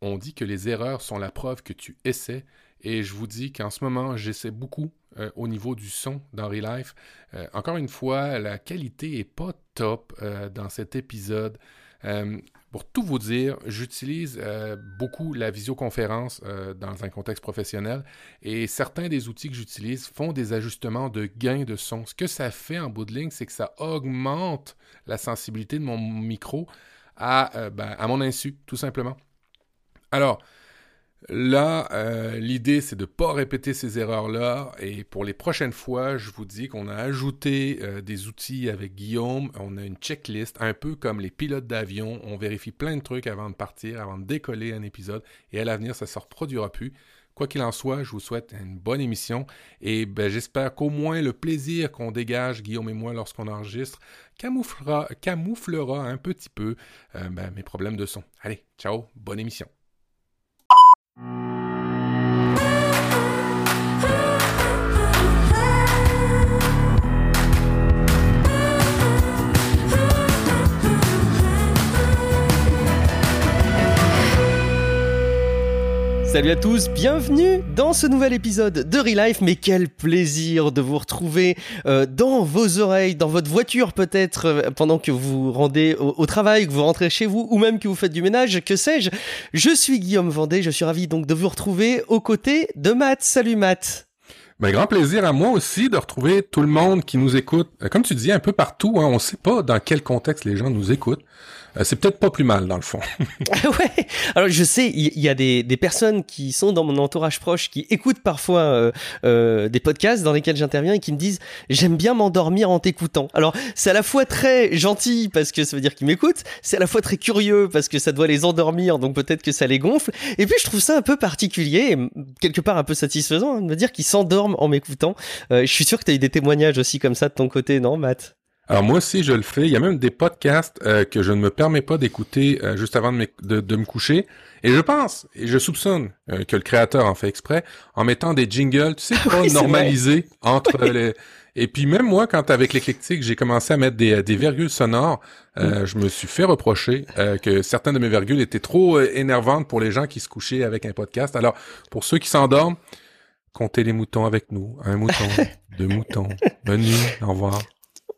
on dit que les erreurs sont la preuve que tu essaies. Et je vous dis qu'en ce moment, j'essaie beaucoup euh, au niveau du son dans Relife. Euh, encore une fois, la qualité est pas top euh, dans cet épisode. pour tout vous dire, j'utilise beaucoup la visioconférence dans un contexte professionnel et certains des outils que j'utilise font des ajustements de gain de son. Ce que ça fait en bout de ligne, c'est que ça augmente la sensibilité de mon micro à, ben, à mon insu, tout simplement. Alors, Là, euh, l'idée, c'est de ne pas répéter ces erreurs-là. Et pour les prochaines fois, je vous dis qu'on a ajouté euh, des outils avec Guillaume. On a une checklist, un peu comme les pilotes d'avion. On vérifie plein de trucs avant de partir, avant de décoller un épisode. Et à l'avenir, ça ne se reproduira plus. Quoi qu'il en soit, je vous souhaite une bonne émission. Et ben, j'espère qu'au moins le plaisir qu'on dégage, Guillaume et moi, lorsqu'on enregistre, camouflera, camouflera un petit peu euh, ben, mes problèmes de son. Allez, ciao, bonne émission. Salut à tous, bienvenue dans ce nouvel épisode de Relife. Mais quel plaisir de vous retrouver euh, dans vos oreilles, dans votre voiture peut-être, euh, pendant que vous rendez au, travail, que vous rentrez chez vous, ou même que vous faites du ménage, que sais-je. Je suis Guillaume Vendée, je suis ravi donc de vous retrouver aux côtés de Matt. Salut Matt. Ben, grand plaisir à moi aussi de retrouver tout le monde qui nous écoute. Euh, comme tu dis, un peu partout, hein, on ne sait pas dans quel contexte les gens nous écoutent. Euh, c'est peut-être pas plus mal dans le fond. ouais. Alors je sais, il y, a des, des, personnes qui sont dans mon entourage proche qui écoutent parfois euh, euh, des podcasts dans lesquels j'interviens et qui me disent j'aime bien m'endormir en t'écoutant. Alors c'est à la fois très gentil parce que ça veut dire qu'ils m'écoutent, c'est à la fois très curieux parce que ça doit les endormir donc peut-être que ça les gonfle. Et puis je trouve ça un peu particulier et quelque part un peu satisfaisant hein, de me dire qu'ils s'endorment en m'écoutant. je suis sûr que tu as eu des témoignages aussi comme ça de ton côté, non Matt? Alors moi aussi, je le fais. Il y a même des podcasts euh, que je ne me permets pas d'écouter euh, juste avant de me, de, me, coucher. Et je pense, et je soupçonne euh, que le créateur en fait exprès, en mettant des jingles, tu sais, pas normalisés entre les... Et puis même moi, quand avec l'éclectique, j'ai commencé à mettre des, des virgules sonores, mm. je me suis fait reprocher que certaines de mes virgules étaient trop énervantes pour les gens qui se couchaient avec un podcast. Alors, pour ceux qui s'endorment, comptez les moutons avec nous. Un mouton, deux moutons. Bonne nuit, au revoir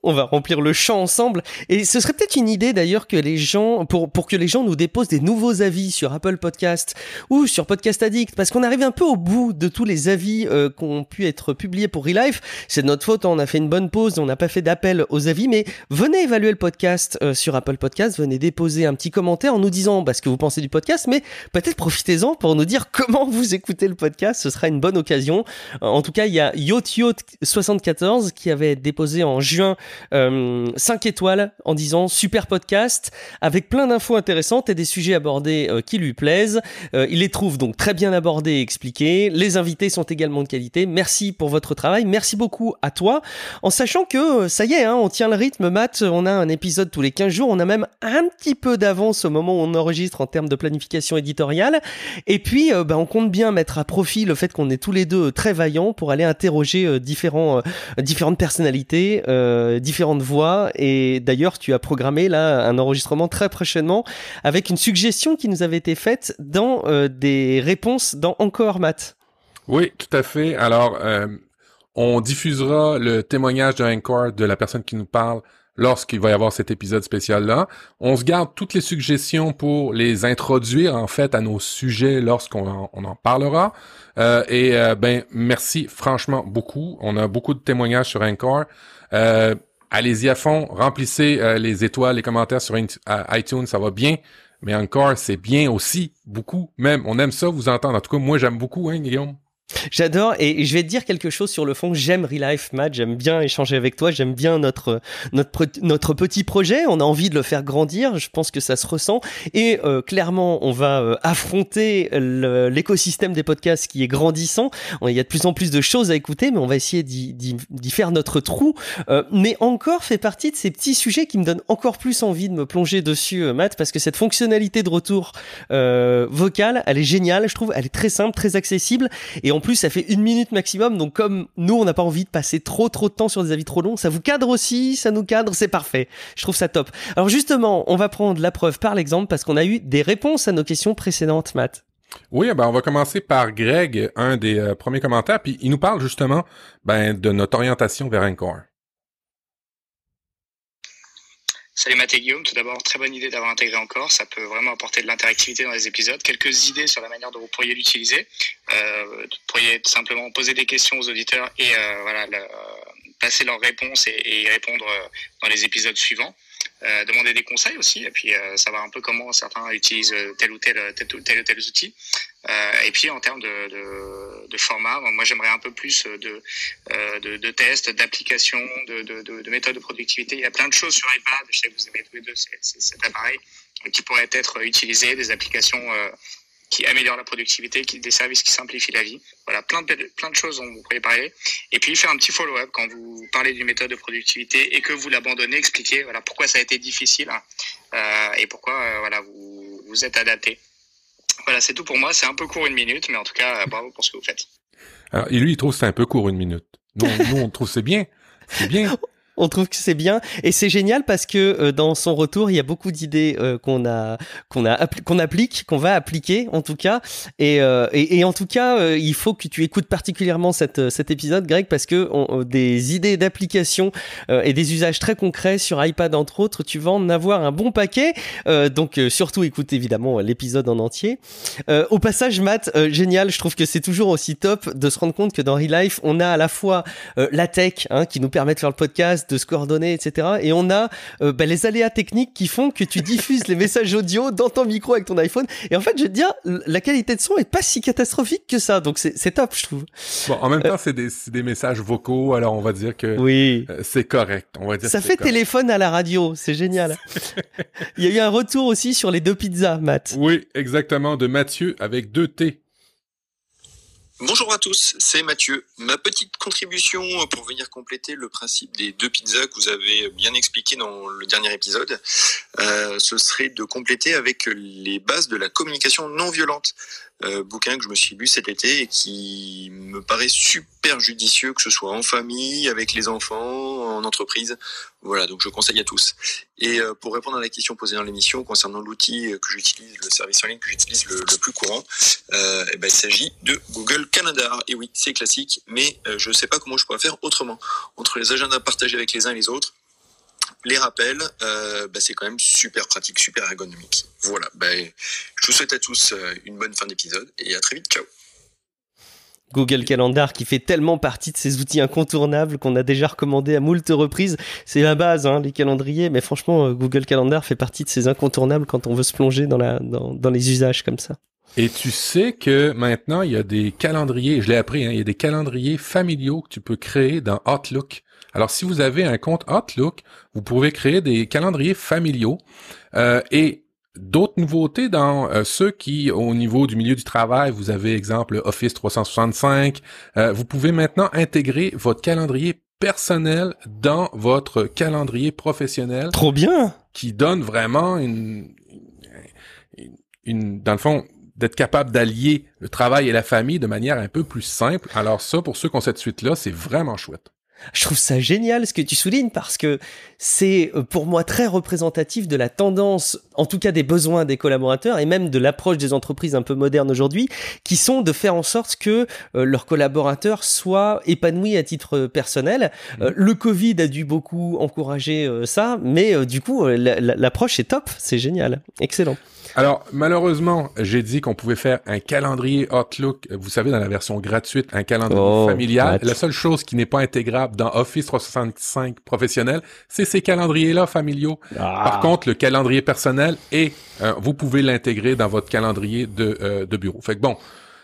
on va remplir le champ ensemble. Et ce serait peut-être une idée d'ailleurs que les gens, pour, pour que les gens nous déposent des nouveaux avis sur Apple Podcast ou sur Podcast Addict, parce qu'on arrive un peu au bout de tous les avis euh, qui ont pu être publiés pour Relife. C'est de notre faute, hein, on a fait une bonne pause, on n'a pas fait d'appel aux avis, mais venez évaluer le podcast euh, sur Apple Podcast, venez déposer un petit commentaire en nous disant bah, ce que vous pensez du podcast, mais peut-être profitez-en pour nous dire comment vous écoutez le podcast, ce sera une bonne occasion. En tout cas, il y a YotYot74 qui avait déposé en juin 5 euh, étoiles en disant super podcast avec plein d'infos intéressantes et des sujets abordés euh, qui lui plaisent. Euh, il les trouve donc très bien abordés et expliqués. Les invités sont également de qualité. Merci pour votre travail. Merci beaucoup à toi. En sachant que ça y est, hein, on tient le rythme, Matt. On a un épisode tous les 15 jours. On a même un petit peu d'avance au moment où on enregistre en termes de planification éditoriale. Et puis, bah, on compte bien mettre à profit le fait qu'on est tous les deux très vaillants pour aller interroger différents, différentes personnalités, différentes voix et d'ailleurs tu as programmé là un enregistrement très prochainement avec une suggestion qui nous avait été faite dans euh, des réponses dans Encore Matt. Oui, tout à fait. Alors, euh, on diffusera le témoignage de Encore de la personne qui nous parle lorsqu'il va y avoir cet épisode spécial-là. On se garde toutes les suggestions pour les introduire en fait à nos sujets lorsqu'on en, parlera. Euh, et ben merci franchement beaucoup. On a beaucoup de témoignages sur Encore. Euh, allez-y à fond, remplissez euh, les étoiles, les commentaires sur iTunes, ça va bien. Mais encore, c'est bien aussi, beaucoup même. On aime ça, vous entendre. En tout cas, moi, j'aime beaucoup, hein, Guillaume? J'adore et je vais te dire quelque chose sur le fond. J'aime Relife Matt, j'aime bien échanger avec toi, j'aime bien notre notre notre petit projet. On a envie de le faire grandir. Je pense que ça se ressent et euh, clairement on va euh, affronter l'écosystème des podcasts qui est grandissant. Il y a de plus en plus de choses à écouter, mais on va essayer d'y faire notre trou. Euh, mais encore fait partie de ces petits sujets qui me donnent encore plus envie de me plonger dessus, Matt, parce que cette fonctionnalité de retour vocal, elle est géniale. Je trouve, elle est très simple, très accessible et en plus, ça fait une minute maximum. Donc, comme nous, on n'a pas envie de passer trop, trop de temps sur des avis trop longs, ça vous cadre aussi, ça nous cadre, c'est parfait. Je trouve ça top. Alors, justement, on va prendre la preuve par l'exemple parce qu'on a eu des réponses à nos questions précédentes, Matt. Oui, ben on va commencer par Greg, un des euh, premiers commentaires, puis il nous parle justement ben, de notre orientation vers Encore. Salut Matt et Guillaume, tout d'abord, très bonne idée d'avoir intégré encore, ça peut vraiment apporter de l'interactivité dans les épisodes. Quelques idées sur la manière dont vous pourriez l'utiliser. Euh, vous pourriez simplement poser des questions aux auditeurs et euh, voilà, passer leurs réponses et, y répondre dans les épisodes suivants. Euh, demander des conseils aussi, et puis euh, savoir un peu comment certains utilisent tel ou tel, tel, ou tel, tel outil. Euh, et puis en termes de, de, de format, moi j'aimerais un peu plus de, de, de tests, d'applications, de, de, de, méthodes de productivité. Il y a plein de choses sur iPad, je sais que vous avez tous les deux cet appareil, qui pourraient être utilisés, des applications qui améliore la productivité, qui, des services qui simplifient la vie. Voilà, plein de, plein de choses dont vous pourriez parler. Et puis faire un petit follow-up quand vous parlez d'une méthode de productivité et que vous l'abandonnez, expliquer voilà, pourquoi ça a été difficile hein, euh, et pourquoi euh, voilà, vous vous êtes adapté. Voilà, c'est tout pour moi. C'est un peu court une minute, mais en tout cas, bravo pour ce que vous faites. Alors, et lui, il trouve c'est un peu court une minute. Nous, nous on trouve c'est bien. C'est bien. on trouve que c'est bien et c'est génial parce que euh, dans son retour, il y a beaucoup d'idées euh, qu'on a qu'on a qu'on applique, qu'on va appliquer en tout cas. Et, euh, et, et, en tout cas, il faut que tu écoutes particulièrement cette, cet épisode, Greg, parce que on, des idées d'application et des usages très concrets sur iPad entre autres, tu vas en avoir un bon paquet. donc surtout écoute évidemment l'épisode en entier. au passage, Matt, génial. Je trouve que c'est toujours aussi top de se rendre compte que dans Real Life, on a à la fois la tech hein, qui nous permet de faire le podcast de se coordonner, etc. Et on a euh, bah, les aléas techniques qui font que tu diffuses les messages audio dans ton micro avec ton iPhone. Et en fait, je veux te dire, la qualité de son est pas si catastrophique que ça. Donc c'est top, je trouve. Bon, en même temps, c'est des, des, messages vocaux, alors on va dire que oui. Euh, c'est correct. On va dire ça fait téléphone à la radio, c'est génial. Il y a eu un retour aussi sur les deux pizzas, Matt. Oui, exactement, de Mathieu avec deux T. Bonjour à tous, c'est Mathieu. Ma petite contribution pour venir compléter le principe des deux pizzas que vous avez bien expliqué dans le dernier épisode, euh, ce serait de compléter avec les bases de la communication non violente. Euh, bouquin que je me suis lu cet été et qui me paraît super judicieux, que ce soit en famille, avec les enfants, en entreprise. Voilà, donc je conseille à tous. Et euh, pour répondre à la question posée dans l'émission concernant l'outil que j'utilise, le service en ligne que j'utilise le, plus courant, euh, eh ben, il s'agit de Google Calendar. Et oui, c'est classique, mais euh, je ne sais pas comment je pourrais faire autrement. Entre les agendas partagés avec les uns et les autres, les rappels, euh, bah, c'est quand même super pratique, super ergonomique. Voilà, bah, je vous souhaite à tous euh, une bonne fin d'épisode et à très vite, ciao Google Calendar qui fait tellement partie de ces outils incontournables qu'on a déjà recommandé à moult reprises. C'est la base, hein, les calendriers, mais franchement, euh, Google Calendar fait partie de ces incontournables quand on veut se plonger dans, la, dans, dans les usages comme ça. Et tu sais que maintenant, il y a des calendriers, je l'ai appris, hein, il y a des calendriers familiaux que tu peux créer dans Outlook. Alors, si vous avez un compte Outlook, vous pouvez créer des calendriers familiaux euh, et d'autres nouveautés dans euh, ceux qui, au niveau du milieu du travail, vous avez exemple Office 365. Euh, vous pouvez maintenant intégrer votre calendrier personnel dans votre calendrier professionnel. Trop bien. Qui donne vraiment une, une dans le fond, d'être capable d'allier le travail et la famille de manière un peu plus simple. Alors ça, pour ceux qui ont cette suite-là, c'est vraiment chouette. Je trouve ça génial ce que tu soulignes parce que c'est euh, pour moi très représentatif de la tendance, en tout cas des besoins des collaborateurs et même de l'approche des entreprises un peu modernes aujourd'hui, qui sont de faire en sorte que euh, leurs collaborateurs soient épanouis à titre personnel. Euh, mmh. le Covid a dû beaucoup encourager ça, mais du coup l'approche est top, c'est génial, excellent. Alors, malheureusement, j'ai dit qu'on pouvait faire un calendrier Outlook, vous savez, dans la version gratuite, un calendrier oh, familial. La seule chose qui n'est pas intégrable dans Office 365 professionnel, c'est ces calendriers-là familiaux. Ah. Par contre, le calendrier personnel, et euh, vous pouvez l'intégrer dans votre calendrier de, euh, de bureau. Fait que bon,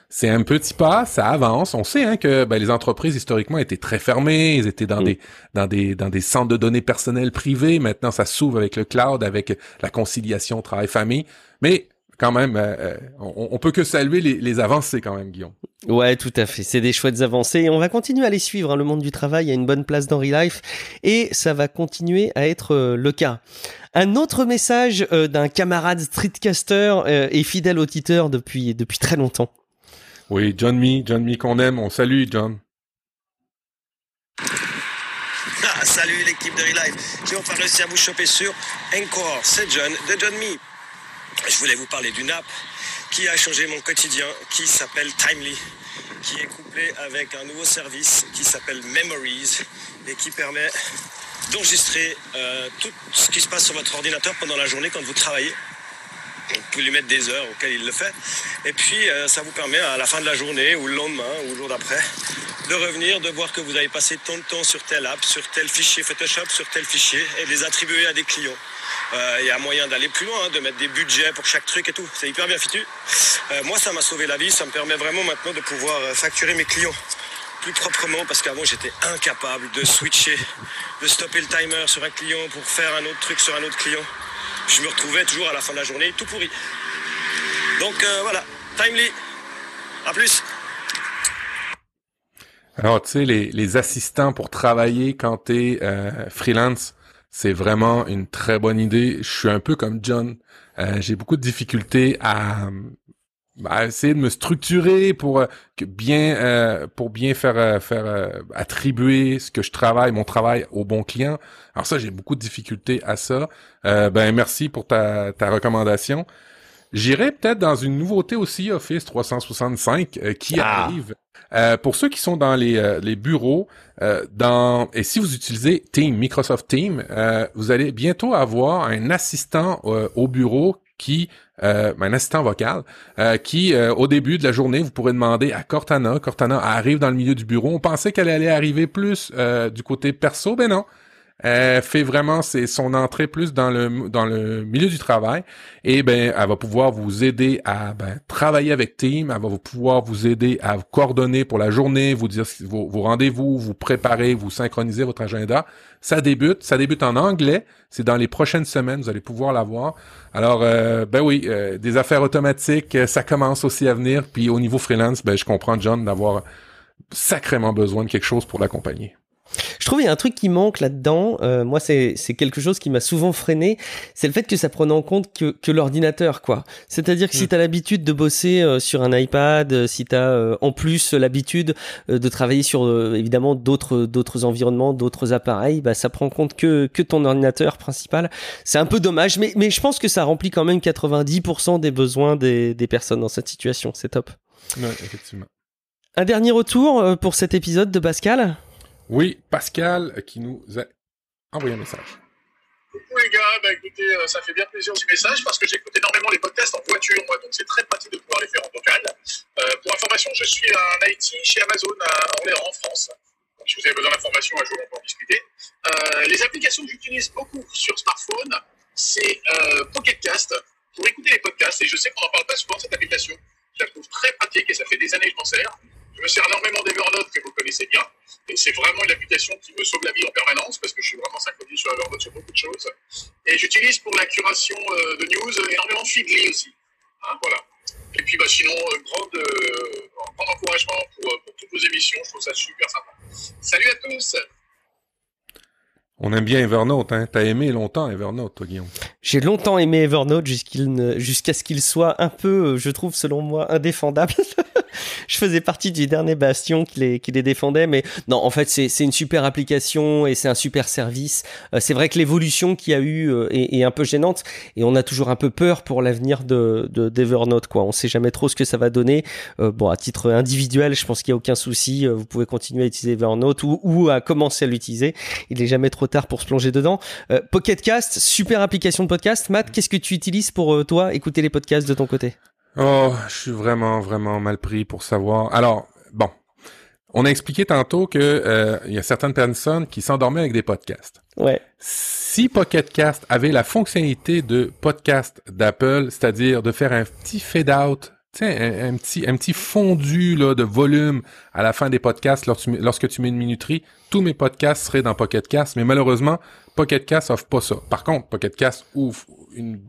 c'est un petit pas, ça avance. On sait hein, que ben, les entreprises historiquement étaient très fermées, ils étaient dans mm. des dans des dans des centres de données personnelles privés. Maintenant, ça s'ouvre avec le cloud, avec la conciliation travail-famille. Mais quand même, euh, euh, on, peut que saluer les, avancées quand même, Guillaume. Ouais, tout à fait. C'est des chouettes avancées et on va continuer à les suivre. Hein. Le monde du travail a une bonne place dans Relife et ça va continuer à être euh, le cas. Un autre message d'un camarade streetcaster et fidèle auditeur depuis depuis très longtemps. Oui, John Me, John Me qu'on aime. On salue, John. Ah, salut l'équipe de Relive. J'ai enfin réussi à vous choper sur Encore. C'est John de John Me. Je voulais vous parler d'une app qui a changé mon quotidien, qui s'appelle Timely, qui est couplée avec un nouveau service qui s'appelle Memories et qui permet d'enregistrer euh, tout ce qui se passe sur votre ordinateur pendant la journée quand vous travaillez. Vous pouvez lui mettre des heures auxquelles il le fait. Et puis, euh, ça vous permet à la fin de la journée ou le lendemain ou le jour d'après de revenir, de voir que vous avez passé tant de temps sur telle app, sur tel fichier Photoshop, sur tel fichier et de les attribuer à des clients. Euh, Il y a moyen d'aller plus loin, hein, de mettre des budgets pour chaque truc et tout. C'est hyper bien fichu. Euh, moi, ça m'a sauvé la vie. Ça me permet vraiment maintenant de pouvoir euh, facturer mes clients plus proprement parce qu'avant j'étais incapable de switcher, de stopper le timer sur un client pour faire un autre truc sur un autre client. Je me retrouvais toujours à la fin de la journée tout pourri. Donc voilà, Timely. À plus. Alors, tu sais, les, assistants pour travailler quand t'es euh, freelance, c'est vraiment une très bonne idée. Je suis un peu comme John. Euh, J'ai beaucoup de difficultés à, essayer de me structurer pour euh, bien euh, pour bien faire faire attribuer ce que je travaille, mon travail au bon client. Alors ça, j'ai beaucoup de difficultés à ça. Ben merci pour ta, ta recommandation. J'irai peut-être dans une nouveauté aussi, Office 365, euh, qui Ah. arrive. Euh, pour ceux qui sont dans les, euh, les bureaux, euh, dans et si vous utilisez Team, Microsoft Team, euh, vous allez bientôt avoir un assistant euh, au bureau qui, euh, un assistant vocal, euh, qui euh, au début de la journée, vous pourrez demander à Cortana. Cortana arrive dans le milieu du bureau. On pensait qu'elle allait arriver plus euh, du côté perso, ben non. Elle fait vraiment c'est son entrée plus dans le milieu du travail et ben elle va pouvoir vous aider à ben, travailler avec Team, elle va pouvoir vous aider à vous coordonner pour la journée, vous dire vos, vos rendez-vous, vous préparer, vous synchroniser votre agenda. Ça débute, ça débute en anglais, c'est dans les prochaines semaines, vous allez pouvoir l'avoir. Alors euh, ben oui, euh, des affaires automatiques, euh, ça commence aussi à venir. Puis au niveau freelance, ben je comprends John d'avoir sacrément besoin de quelque chose pour l'accompagner. Je trouve il y a un truc qui manque là-dedans. Euh, moi, c'est quelque chose qui m'a souvent freiné. C'est le fait que ça prenne en compte que, que l'ordinateur, quoi. C'est-à-dire que si Mm. tu as l'habitude de bosser euh, sur un iPad, euh, si tu as en plus l'habitude euh, de travailler sur euh, évidemment d'autres d'autres environnements, d'autres appareils, bah, ça prend en compte que, que ton ordinateur principal. C'est un peu dommage, mais, mais je pense que ça remplit quand même 90% des besoins des, des personnes dans cette situation. C'est top. Ouais, effectivement. Un dernier retour euh, pour cet épisode de Pascal? Oui, Pascal qui nous a envoyé un message. Coucou les gars, bah écoutez, euh, ça fait bien plaisir ce message parce que j'écoute énormément les podcasts en voiture, donc c'est très pratique de pouvoir les faire en vocal. Euh, pour information, je suis un IT chez Amazon en France. Donc si vous avez besoin d'informations, un jour on peut en discuter. Euh, les applications que j'utilise beaucoup sur smartphone, c'est Pocket Cast pour écouter les podcasts. Et je sais qu'on n'en parle pas souvent cette application. Je la trouve très pratique et ça fait des années que je m'en sers. Je me sers énormément d'Evernote que vous connaissez bien. Et c'est vraiment une application qui me sauve la vie en permanence parce que je suis vraiment synchronisé sur Evernote sur beaucoup de choses. Et j'utilise pour la curation euh, de news euh, énormément Feedly aussi. Hein, voilà. Et puis bah, sinon, euh, grande, euh, grand encouragement pour, pour toutes vos émissions. Je trouve ça super sympa. Salut à tous On aime bien Evernote, hein. T'as aimé longtemps Evernote, toi, Guillaume. J'ai longtemps aimé Evernote ne- jusqu'à ce qu'il soit un peu, je trouve, selon moi, indéfendable. je faisais partie du dernier bastion qui les, qui les défendait, mais non, en fait, c'est une super application et c'est un super service. Euh, c'est vrai que l'évolution qu'il y a eu euh, est, est un peu gênante et on a toujours un peu peur pour l'avenir de de- d'Evernote, quoi. On sait jamais trop ce que ça va donner. Euh, bon, à titre individuel, je pense qu'il y a aucun souci. Euh, Vous pouvez continuer à utiliser Evernote ou, ou à commencer à l'utiliser. Il est jamais trop tard pour se plonger dedans. Euh, Pocket Cast, super application de podcast. Matt, qu'est-ce que tu utilises pour euh, toi écouter les podcasts de ton côté? Oh, je suis vraiment, vraiment mal pris pour savoir. Alors, bon. On a expliqué tantôt que euh, il y a certaines personnes qui s'endormaient avec des podcasts. Ouais. Si Pocket Cast avait la fonctionnalité de podcast d'Apple, c'est-à-dire de faire un petit fade-out, un, un petit, un petit fondu là, de volume à la fin des podcasts lorsque tu, mets- lorsque tu mets une minuterie, tous mes podcasts seraient dans Pocket Cast, mais malheureusement, Pocket Cast offre pas ça. Par contre, Pocket Cast ouvre une,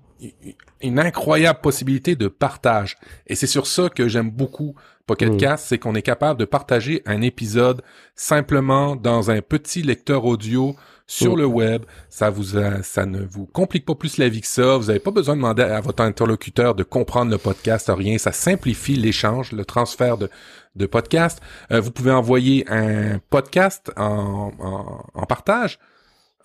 une incroyable possibilité de partage. Et c'est sur ça que j'aime beaucoup Pocket. Cast, c'est qu'on est capable de partager un épisode simplement dans un petit lecteur audio sur le web. Ça vous a- ça ne vous complique pas plus la vie que ça. Vous n'avez pas besoin de demander à votre interlocuteur de comprendre le podcast, rien. Ça simplifie l'échange, le transfert de, de podcast. Euh, vous pouvez envoyer un podcast en, en, en partage,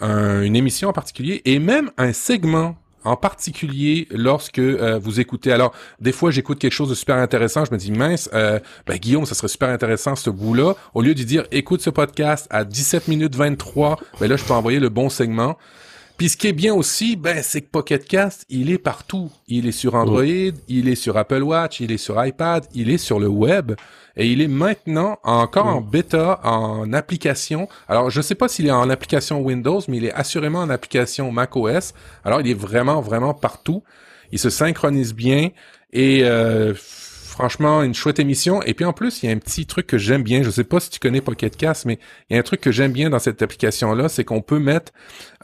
un- une émission en particulier, et même un segment en particulier lorsque euh, vous écoutez. Alors, des fois, j'écoute quelque chose de super intéressant, je me dis, mince, euh, ben, Guillaume, ça serait super intéressant ce bout-là. Au lieu de dire, écoute ce podcast à 17 minutes 23, ben là, je peux envoyer le bon segment. Puis ce qui est bien aussi, ben, c'est que Pocket Cast, il est partout. Il est sur Android, il est sur Apple Watch, il est sur iPad, il est sur le web. Et il est maintenant encore en bêta, en application. Alors, je sais pas s'il est en application Windows, mais il est assurément en application macOS. Alors, il est vraiment, vraiment partout. Il se synchronise bien. Et euh, franchement, une chouette émission. Et puis en plus, il y a un petit truc que j'aime bien. Je sais pas si tu connais Pocket Cast, mais il y a un truc que j'aime bien dans cette application-là, c'est qu'on peut mettre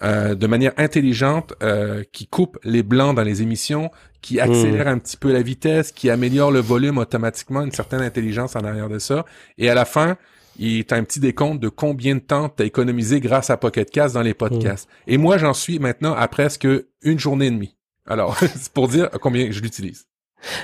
euh, de manière intelligente euh, qui coupe les blancs dans les émissions, qui accélère un petit peu la vitesse, qui améliore le volume automatiquement, une certaine intelligence en arrière de ça. Et à la fin, il est un petit décompte de combien de temps tu as économisé grâce à Pocket Cast dans les podcasts. Et moi, j'en suis maintenant à presque une journée et demie. Alors, c'est pour dire combien je l'utilise.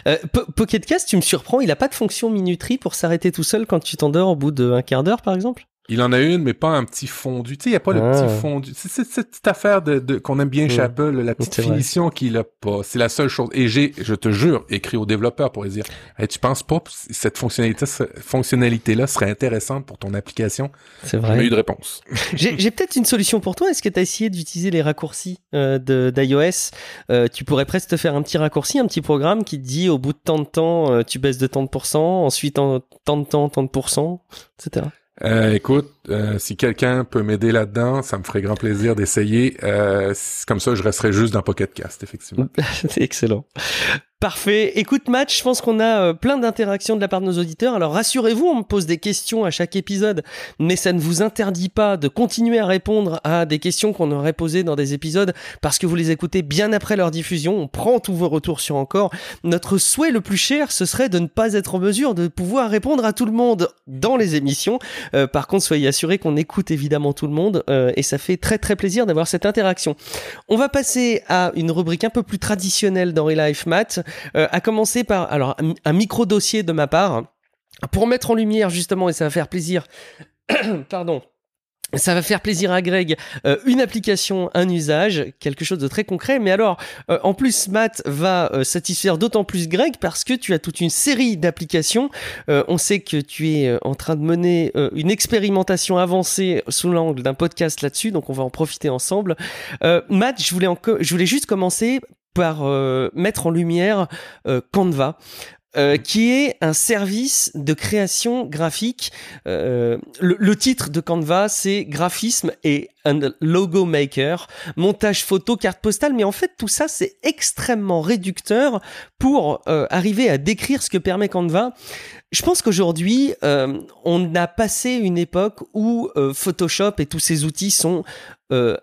Euh, Po- Pocket Cast, tu me surprends, il a pas de fonction minuterie pour s'arrêter tout seul quand tu t'endors au bout d'un quart d'heure, par exemple? Il en a une, mais pas un petit fondu. Tu sais, il n'y a pas le Ah. petit fondu. C'est c'est cette petite affaire de, de- qu'on aime bien chez Mm. Apple, la petite vrai. finition qu'il a pas. C'est la seule chose. Et j'ai, je te jure, écrit aux développeurs pour les dire, hey, tu penses pas que cette fonctionnalité, fonctionnalité-là serait intéressante pour ton application? C'est J'ai jamais eu de réponse. J'ai j'ai peut-être une solution pour toi. Est-ce que tu as essayé d'utiliser les raccourcis euh, d'iOS? Euh, Tu pourrais presque te faire un petit raccourci, un petit programme qui te dit au bout de tant de temps, euh, tu baisses de tant de pourcents, ensuite en tant de temps, tant de pourcents, etc. Euh, écoute, euh, si quelqu'un peut m'aider là-dedans, ça me ferait grand plaisir d'essayer. Euh, comme ça, je resterai juste dans Pocket Cast, effectivement. Excellent. Parfait. Écoute, match, je pense qu'on a euh, plein d'interactions de la part de nos auditeurs. Alors rassurez-vous, on me pose des questions à chaque épisode, mais ça ne vous interdit pas de continuer à répondre à des questions qu'on aurait posées dans des épisodes parce que vous les écoutez bien après leur diffusion. On prend tous vos retours sur encore. Notre souhait le plus cher, ce serait de ne pas être en mesure de pouvoir répondre à tout le monde dans les émissions. Euh, par contre, soyez assurés qu'on écoute évidemment tout le monde euh, et ça fait très très plaisir d'avoir cette interaction. On va passer à une rubrique un peu plus traditionnelle dans Relife Math, euh, à commencer par alors un, un micro dossier de ma part pour mettre en lumière justement et ça va faire plaisir. Pardon. Ça va faire plaisir à Greg, euh, une application, un usage, quelque chose de très concret. Mais alors, euh, en plus, Matt va euh, satisfaire d'autant plus Greg parce que tu as toute une série d'applications. On sait que tu es en train de mener une expérimentation avancée sous l'angle d'un podcast là-dessus, donc on va en profiter ensemble. Matt, je voulais, je voulais juste commencer par mettre en lumière euh, Canva. Euh, qui est un service de création graphique. Euh, le, le titre de Canva, c'est graphisme et un logo maker, montage photo, carte postale. Mais en fait, tout ça, c'est extrêmement réducteur pour euh, arriver à décrire ce que permet Canva. Je pense qu'aujourd'hui, euh, on a passé une époque où euh, Photoshop et tous ces outils sont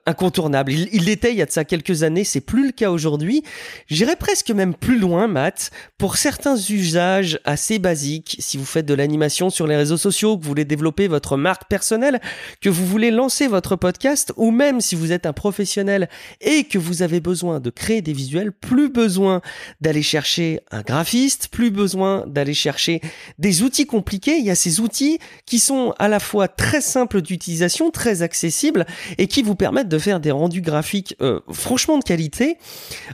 incontournables. Il, il l'était il y a de ça quelques années, c'est plus le cas aujourd'hui. J'irais presque même plus loin, Matt. Pour certains usages assez basiques, si vous faites de l'animation sur les réseaux sociaux, que vous voulez développer votre marque personnelle, que vous voulez lancer votre podcast, ou même si vous êtes un professionnel et que vous avez besoin de créer des visuels, plus besoin d'aller chercher un graphiste, plus besoin d'aller chercher des outils compliqués. Il y a ces outils qui sont à la fois très simples d'utilisation, très accessibles et qui vous permettent de faire des rendus graphiques euh, franchement de qualité.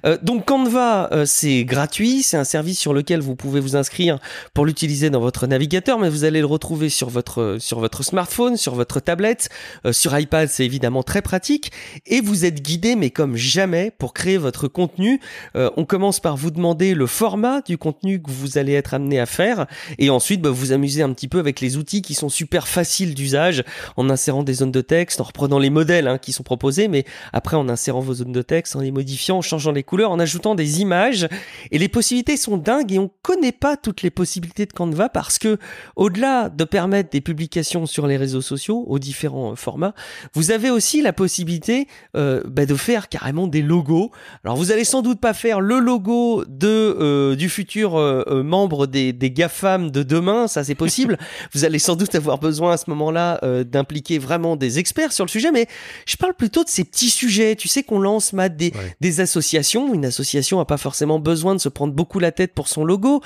Euh, donc Canva, euh, c'est gratuit, c'est un service sur lequel vous pouvez vous inscrire pour l'utiliser dans votre navigateur, mais vous allez le retrouver sur votre sur votre smartphone, sur votre tablette, sur iPad, c'est évidemment très pratique et vous êtes guidé mais comme jamais pour créer votre contenu. Euh, on commence par vous demander le format du contenu que vous allez être amené à faire et ensuite bah, vous amuser un petit peu avec les outils qui sont super faciles d'usage en insérant des zones de texte, en reprenant les modèles hein, qui sont proposés, mais après en insérant vos zones de texte, en les modifiant, en changeant les couleurs, en ajoutant des images. Et les possibilités sont dingues et on connaît pas toutes les possibilités de Canva parce que au-delà de permettre des publications sur les réseaux sociaux aux différents euh, formats, vous avez aussi la possibilité euh, bah, de faire carrément des logos. Alors vous allez sans doute pas faire le logo de euh, du futur euh, membre des, des GAFAM de demain, ça c'est possible. vous allez sans doute avoir besoin à ce moment-là d'impliquer vraiment des experts sur le sujet, mais je parle plutôt de ces petits sujets. Tu sais qu'on lance Matt, des, des associations. Une association a pas forcément besoin de se prendre beaucoup la tête pour son logo.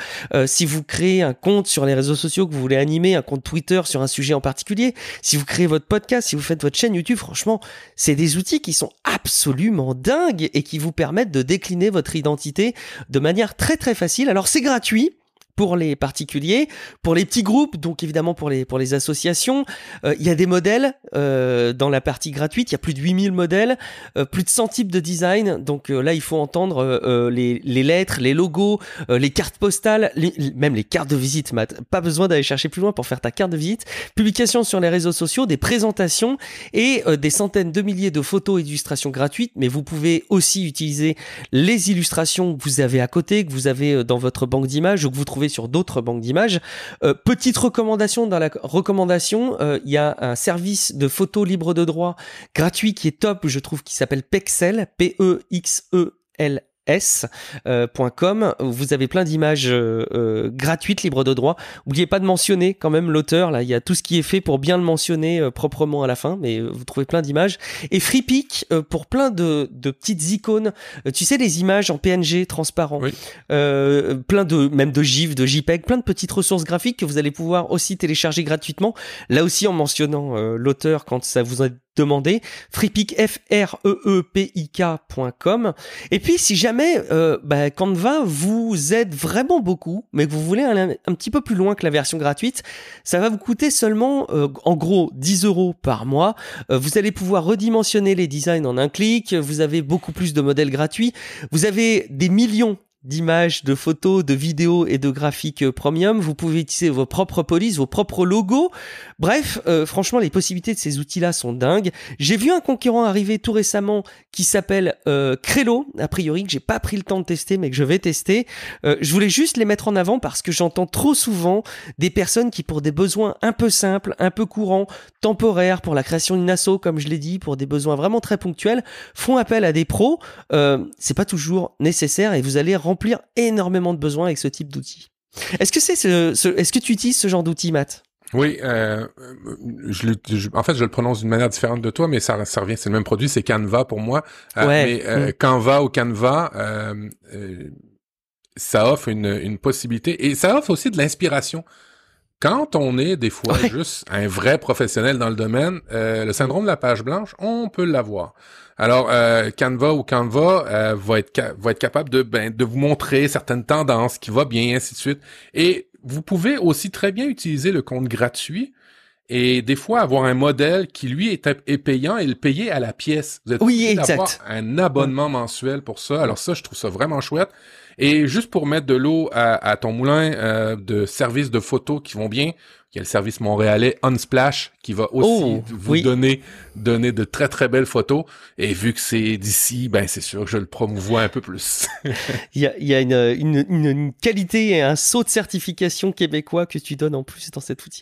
si vous créez un compte sur les réseaux sociaux que vous voulez animer, un compte Twitter sur un sujet en particulier, si vous créez votre podcast, si vous faites votre chaîne YouTube, franchement, c'est des outils qui sont absolument dingues et qui vous permettent de décliner votre identité de manière très très facile. Alors c'est gratuit pour les particuliers, pour les petits groupes, donc évidemment pour les, pour les associations. Euh, il y a des modèles euh, dans la partie gratuite, il y a plus de 8000 modèles, euh, plus de 100 types de design. Donc là, il faut entendre les, les, lettres, les logos, les cartes postales, même les cartes de visite, Matt. Pas besoin d'aller chercher plus loin pour faire ta carte de visite. Publication sur les réseaux sociaux, des présentations et des centaines de milliers de photos et d'illustrations gratuites. Mais vous pouvez aussi utiliser les illustrations que vous avez à côté, que vous avez dans votre banque d'images ou que vous trouvez sur d'autres banques d'images. Euh, petite recommandation dans la recommandation, euh, il y a un service de photos libre de droit gratuit qui est top, je trouve, qui s'appelle Pexel, P-E-X-E-L s.com. Euh, vous avez plein d'images euh, euh, gratuites, libres de droit. N'oubliez pas de mentionner quand même l'auteur. Là, il y a tout ce qui est fait pour bien le mentionner proprement à la fin, mais vous trouvez plein d'images. Et FreePic pour plein de, de, petites icônes. tu sais, les images en PNG transparent. plein de, même de GIF, de JPEG, plein de petites ressources graphiques que vous allez pouvoir aussi télécharger gratuitement. Là aussi en mentionnant l'auteur quand ça vous a demandé. Freepik, f r e e p i. Et puis, si jamais euh, bah, Canva vous aide vraiment beaucoup, mais que vous voulez aller un, petit peu plus loin que la version gratuite, ça va vous coûter seulement, euh, en gros, 10 euros par mois. Euh, vous allez pouvoir redimensionner les designs en un clic. Vous avez beaucoup plus de modèles gratuits. Vous avez des millions d'images, de photos, de vidéos et de graphiques euh, premium. Vous pouvez utiliser vos propres polices, vos propres logos. Bref, euh, franchement, les possibilités de ces outils-là sont dingues. J'ai vu un concurrent arriver tout récemment qui s'appelle euh, Crello, a priori que j'ai pas pris le temps de tester, mais que je vais tester. Euh, je voulais juste les mettre en avant parce que j'entends trop souvent des personnes qui, pour des besoins un peu simples, un peu courants, temporaires, pour la création d'une asso, comme je l'ai dit, pour des besoins vraiment très ponctuels, font appel à des pros. Euh, c'est pas toujours nécessaire et vous allez remplir énormément de besoins avec ce type d'outils. Est-ce que c'est ce, ce est-ce que tu utilises ce genre d'outils, Matt? Oui, euh, je, je, en fait, je le prononce d'une manière différente de toi, mais ça, ça revient, c'est le même produit, c'est Canva pour moi. Euh, mais euh, mm. Canva ou Canva, euh, ça offre une, une possibilité et ça offre aussi de l'inspiration. Quand on est des fois juste un vrai professionnel dans le domaine, le syndrome de la page blanche, on peut l'avoir. Alors, Canva ou Canva va être va être capable de ben, de vous montrer certaines tendances qui va bien, ainsi de suite. Et vous pouvez aussi très bien utiliser le compte gratuit et des fois avoir un modèle qui lui est, payant et le payer à la pièce. Vous êtes oui, exact. un abonnement mensuel pour ça. Alors ça, je trouve ça vraiment chouette. Et juste pour mettre de l'eau à, ton moulin euh, de services de photos qui vont bien, il y a le service montréalais Unsplash qui va aussi oh, vous donner donner de très très belles photos. Et vu que c'est d'ici, ben c'est sûr que je le promouvois un peu plus. il y a, il y a une, une, une, qualité et un saut de certification québécois que tu donnes en plus dans cet outil.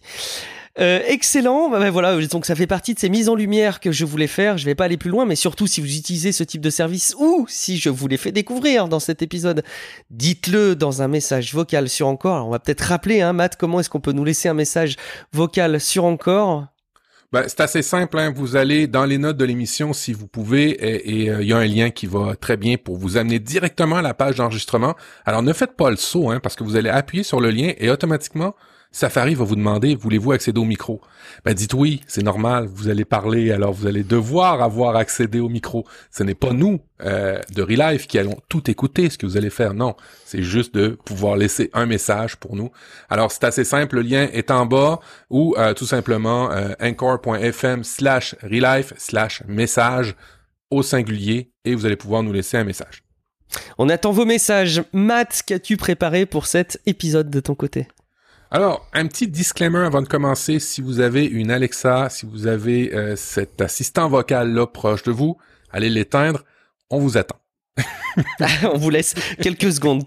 Euh, excellent. Bah, bah, voilà, donc ça fait partie de ces mises en lumière que je voulais faire. Je vais pas aller plus loin, mais surtout si vous utilisez ce type de service ou si je vous l'ai fait découvrir dans cet épisode, dites-le dans un message vocal sur encore. on va peut-être rappeler, hein, Matt, comment est-ce qu'on peut nous laisser un message vocal sur encore? Ben, c'est assez simple. Hein. Vous allez dans les notes de l'émission si vous pouvez, et il euh, y a un lien qui va très bien pour vous amener directement à la page d'enregistrement. Alors ne faites pas le saut, hein, parce que vous allez appuyer sur le lien et automatiquement Safari va vous demander, voulez-vous accéder au micro? Ben, dites oui, c'est normal, vous allez parler, alors vous allez devoir avoir accédé au micro. Ce n'est pas nous, euh, de Relife, qui allons tout écouter, ce que vous allez faire, non. C'est juste de pouvoir laisser un message pour nous. Alors, c'est assez simple, le lien est en bas, ou euh, tout simplement euh, anchor.fm slash relife slash message au singulier, et vous allez pouvoir nous laisser un message. On attend vos messages. Matt, qu'as-tu préparé pour cet épisode de ton côté? Alors, un petit disclaimer avant de commencer. Si vous avez une Alexa, si vous avez euh, cet assistant vocal là proche de vous, allez l'éteindre. On vous attend. on vous laisse quelques secondes.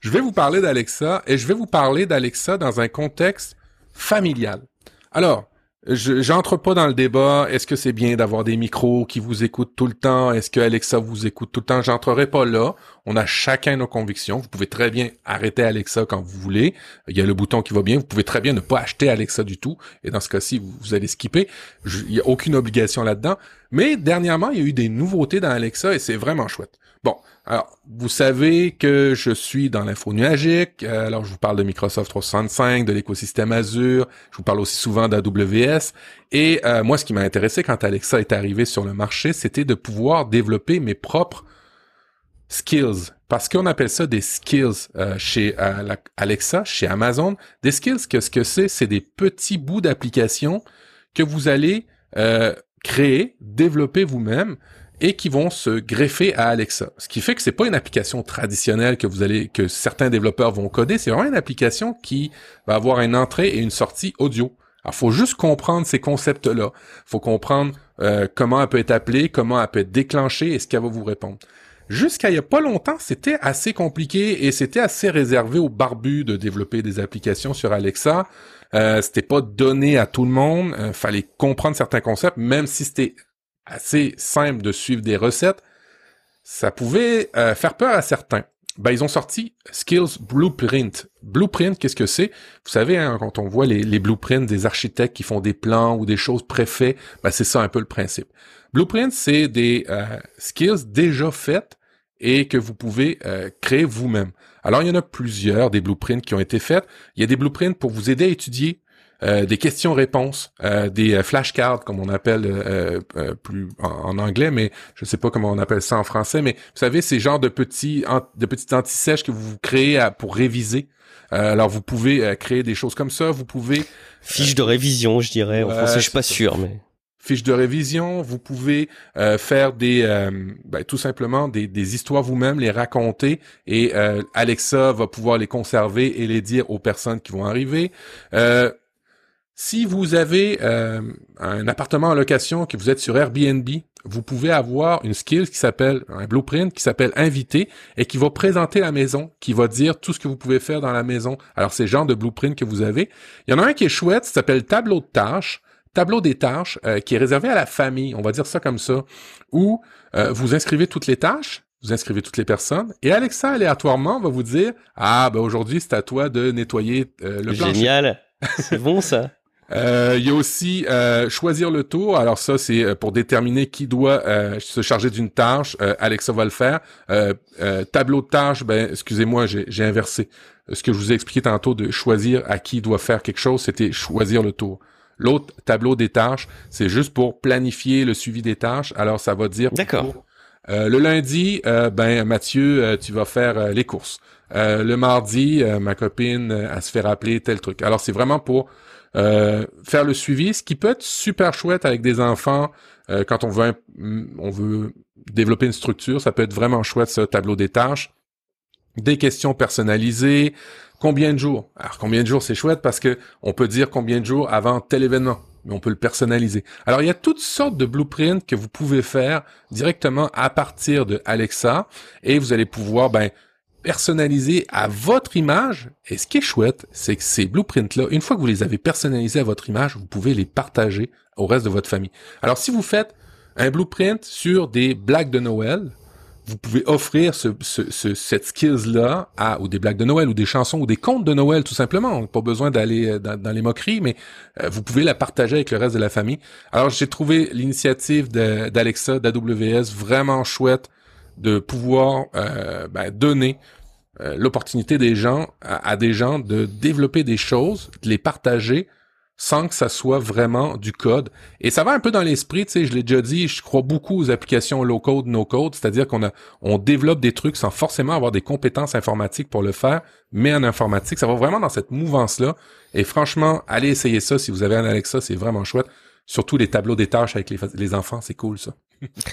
je vais vous parler d'Alexa et je vais vous parler d'Alexa dans un contexte familial. Alors, j'entre pas dans le débat. Est-ce que c'est bien d'avoir des micros qui vous écoutent tout le temps? Est-ce que Alexa vous écoute tout le temps? J'entrerai pas là. On a chacun nos convictions. Vous pouvez très bien arrêter Alexa quand vous voulez. Il y a le bouton qui va bien. Vous pouvez très bien ne pas acheter Alexa du tout. Et dans ce cas-ci, vous, allez skipper. il y a aucune obligation là-dedans. Mais dernièrement, il y a eu des nouveautés dans Alexa et c'est vraiment chouette. Bon, alors, vous savez que je suis dans l'info nuagique. Euh, alors, je vous parle de Microsoft 365, de l'écosystème Azure. Je vous parle aussi souvent d'AWS. Et euh, moi, ce qui m'a intéressé quand Alexa est arrivé sur le marché, c'était de pouvoir développer mes propres skills. Parce qu'on appelle ça des skills euh, chez Alexa, chez Amazon. Des skills, que ce que c'est, c'est des petits bouts d'application que vous allez créer, développer vous-même et qui vont se greffer à Alexa. Ce qui fait que c'est pas une application traditionnelle que vous allez, que certains développeurs vont coder. C'est vraiment une application qui va avoir une entrée et une sortie audio. Alors, faut juste comprendre ces concepts-là. Faut comprendre euh, comment elle peut être appelée, comment elle peut être déclenchée et ce qu'elle va vous répondre. Jusqu'à il y a pas longtemps, c'était assez compliqué et c'était assez réservé aux barbus de développer des applications sur Alexa. Euh, c'était pas donné à tout le monde. Euh, fallait comprendre certains concepts, même si c'était assez simple de suivre des recettes, ça pouvait euh, faire peur à certains. Ben, ils ont sorti Skills Blueprint. Blueprint, qu'est-ce que c'est? Vous savez, hein, quand on voit les, blueprints des architectes qui font des plans ou des choses préfaites, ben, c'est ça un peu le principe. Blueprint, c'est des euh, skills déjà faites et que vous pouvez euh, créer vous-même. Alors, il y en a plusieurs des blueprints qui ont été faits. Il y a des blueprints pour vous aider à étudier euh, des questions-réponses, euh, des euh, flashcards comme on appelle plus en, anglais, mais je sais pas comment on appelle ça en français. Mais vous savez, c'est genre de petits de petites antisèches que vous créez pour réviser. alors vous pouvez créer des choses comme ça. Vous pouvez fiche de révision, je dirais. En français, je suis pas sûr, mais fiche de révision, vous pouvez faire des ben, tout simplement des, des histoires vous-même, les raconter et Alexa va pouvoir les conserver et les dire aux personnes qui vont arriver. Si vous avez euh, un appartement en location, que vous êtes sur Airbnb, vous pouvez avoir une skill qui s'appelle un blueprint qui s'appelle inviter et qui va présenter la maison, qui va dire tout ce que vous pouvez faire dans la maison. Alors c'est le genre de blueprint que vous avez. Il y en a un qui est chouette, qui s'appelle tableau de tâches, tableau des tâches, euh, qui est réservé à la famille, on va dire ça comme ça, où euh, vous inscrivez toutes les tâches, vous inscrivez toutes les personnes et Alexa aléatoirement va vous dire ah ben aujourd'hui c'est à toi de nettoyer le plancher. Génial, c'est bon ça. Euh, il y a aussi euh, choisir le tour. Alors ça, c'est euh, pour déterminer qui doit se charger d'une tâche. Alexa va le faire. tableau de tâches, ben excusez-moi, j'ai inversé. Ce que je vous ai expliqué tantôt de choisir à qui doit faire quelque chose, c'était choisir le tour. L'autre tableau des tâches, c'est juste pour planifier le suivi des tâches. Alors ça va dire. D'accord. le lundi, ben Mathieu, tu vas faire les courses. le mardi, ma copine, elle se fait rappeler tel truc. Alors c'est vraiment pour euh, faire le suivi, ce qui peut être super chouette avec des enfants euh, quand on veut on veut développer une structure, ça peut être vraiment chouette ce tableau des tâches. Des questions personnalisées, combien de jours? Alors combien de jours c'est chouette parce que on peut dire combien de jours avant tel événement, mais on peut le personnaliser. Alors il y a toutes sortes de blueprints que vous pouvez faire directement à partir de Alexa et vous allez pouvoir ben personnalisés à votre image. Et ce qui est chouette, c'est que ces blueprints-là, une fois que vous les avez personnalisés à votre image, vous pouvez les partager au reste de votre famille. Alors, si vous faites un blueprint sur des blagues de Noël, vous pouvez offrir ce, ce, cette skills-là à ou des blagues de Noël ou des chansons ou des contes de Noël tout simplement. Pas besoin d'aller euh, dans, les moqueries, mais euh, vous pouvez la partager avec le reste de la famille. Alors j'ai trouvé l'initiative d'Alexa, d'AWS vraiment chouette de pouvoir euh, ben, donner euh, l'opportunité des gens à, des gens de développer des choses, de les partager sans que ça soit vraiment du code. Et ça va un peu dans l'esprit, tu sais, je l'ai déjà dit, je crois beaucoup aux applications low code, no code, c'est-à-dire qu'on a, on développe des trucs sans forcément avoir des compétences informatiques pour le faire, mais en informatique, ça va vraiment dans cette mouvance-là. Et franchement, allez essayer ça si vous avez un Alexa, c'est vraiment chouette. Surtout les tableaux des tâches avec les, les enfants, c'est cool ça.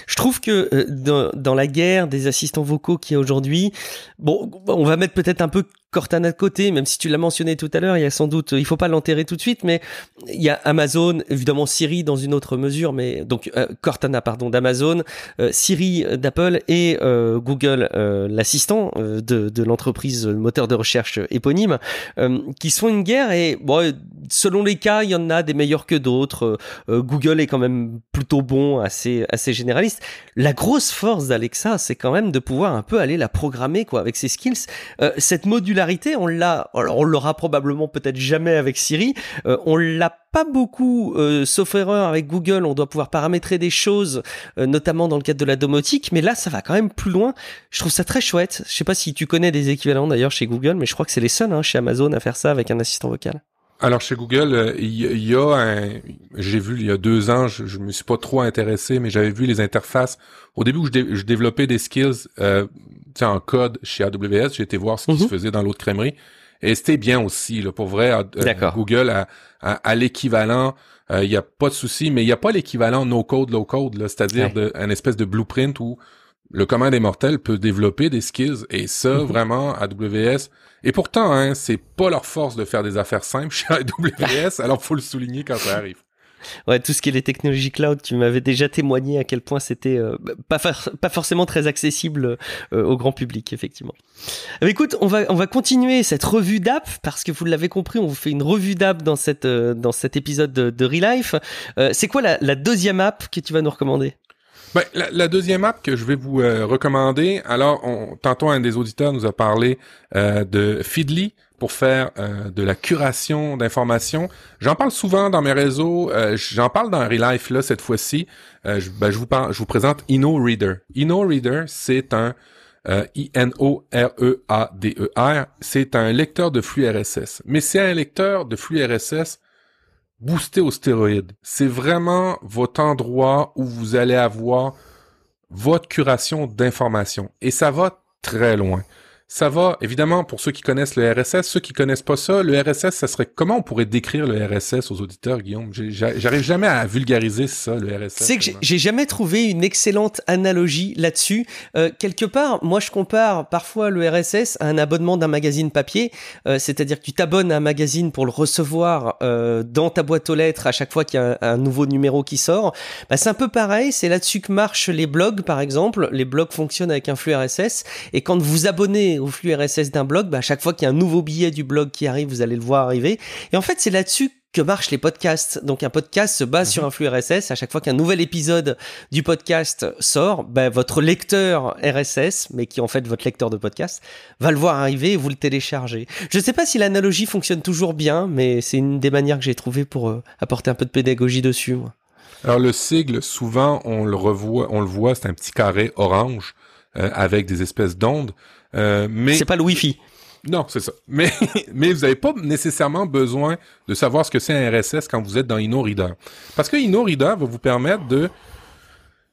Je trouve que euh, dans, la guerre des assistants vocaux qui est aujourd'hui, bon, on va mettre peut-être un peu Cortana de côté, même si tu l'as mentionné tout à l'heure, il y a sans doute, il faut pas l'enterrer tout de suite, mais il y a Amazon, évidemment Siri dans une autre mesure, mais donc euh, Cortana pardon d'Amazon, euh, Siri d'Apple et euh, Google, l'assistant de, de l'entreprise moteur de recherche éponyme, qui sont une guerre et bon, selon les cas, il y en a des meilleurs que d'autres. Euh, Google est quand même plutôt bon, assez, assez généraliste. La grosse force d'Alexa, c'est quand même de pouvoir un peu aller la programmer quoi avec ses skills. Euh, cette on l'a, alors on l'aura probablement peut-être jamais avec Siri. Euh, on l'a pas beaucoup, sauf erreur avec Google. On doit pouvoir paramétrer des choses, notamment dans le cadre de la domotique. Mais là, ça va quand même plus loin. Je trouve ça très chouette. Je sais pas si tu connais des équivalents d'ailleurs chez Google, mais je crois que c'est les seuls hein, chez Amazon à faire ça avec un assistant vocal. Alors chez Google, euh, il y, a un, j'ai vu il y a deux ans, je, je me suis pas trop intéressé, mais j'avais vu les interfaces. Au début où je, développais des skills euh, en code chez AWS, j'ai été voir ce qui se mhm. faisait dans l'autre crèmerie, et c'était bien aussi. Là, pour vrai, euh, Google a, a, l'équivalent. Euh, il n'y a pas de souci, mais il n'y a pas l'équivalent no code low code, c'est-à-dire un espèce de blueprint où le commun des mortels peut développer des skills et ça mhm. vraiment AWS et pourtant hein, c'est pas leur force de faire des affaires simples chez AWS alors faut le souligner quand ça arrive. Ouais, tout ce qui est les technologies cloud, tu m'avais déjà témoigné à quel point c'était euh, pas, pas forcément très accessible euh, au grand public, effectivement. Mais euh, écoute, on va, on va continuer cette revue d'app parce que vous l'avez compris, on vous fait une revue d'app dans, cette, dans cet épisode de, de Relife. c'est quoi la, la deuxième app que tu vas nous recommander? Ben, la, deuxième app que je vais vous euh, recommander, alors on, tantôt un des auditeurs nous a parlé euh, de Feedly pour faire euh, de la curation d'informations. J'en parle souvent dans mes réseaux, j'en parle dans Relife là cette fois-ci. je, ben, je, vous je vous présente InnoReader. InnoReader, c'est un I-N-O-R-E-A-D-E-R, c'est un lecteur de flux RSS. Mais c'est un lecteur de flux RSS boosté aux stéroïdes. C'est vraiment votre endroit où vous allez avoir votre curation d'informations. Et ça va très loin. Ça va, évidemment, pour ceux qui connaissent le RSS, ceux qui connaissent pas ça, le RSS, ça serait comment on pourrait décrire le RSS aux auditeurs, Guillaume? J'arrive jamais à vulgariser ça, le RSS. C'est que j'ai jamais trouvé une excellente analogie là-dessus. Euh, quelque part, moi, je compare parfois le RSS à un abonnement d'un magazine papier, euh, c'est-à-dire que tu t'abonnes à un magazine pour le recevoir euh, dans ta boîte aux lettres à chaque fois qu'il y a un, nouveau numéro qui sort. Bah, c'est un peu pareil. C'est là-dessus que marchent les blogs, par exemple. Les blogs fonctionnent avec un flux RSS, et quand vous abonnez au flux RSS d'un blog, bah, à chaque fois qu'il y a un nouveau billet du blog qui arrive, vous allez le voir arriver. Et en fait, c'est là-dessus que marchent les podcasts. Donc un podcast se base sur mhm. un flux RSS. À chaque fois qu'un nouvel épisode du podcast sort, bah, votre lecteur RSS, mais qui est en fait votre lecteur de podcast, va le voir arriver et vous le téléchargez. Je ne sais pas si l'analogie fonctionne toujours bien, mais c'est une des manières que j'ai trouvé pour euh, apporter un peu de pédagogie dessus. Alors le sigle, souvent on le revoit, on le voit, c'est un petit carré orange euh, avec des espèces d'ondes. Euh, mais c'est pas le Wi-Fi. Non, c'est ça. Mais, mais vous n'avez pas nécessairement besoin de savoir ce que c'est un RSS quand vous êtes dans InnoReader. Parce que InnoReader va vous permettre de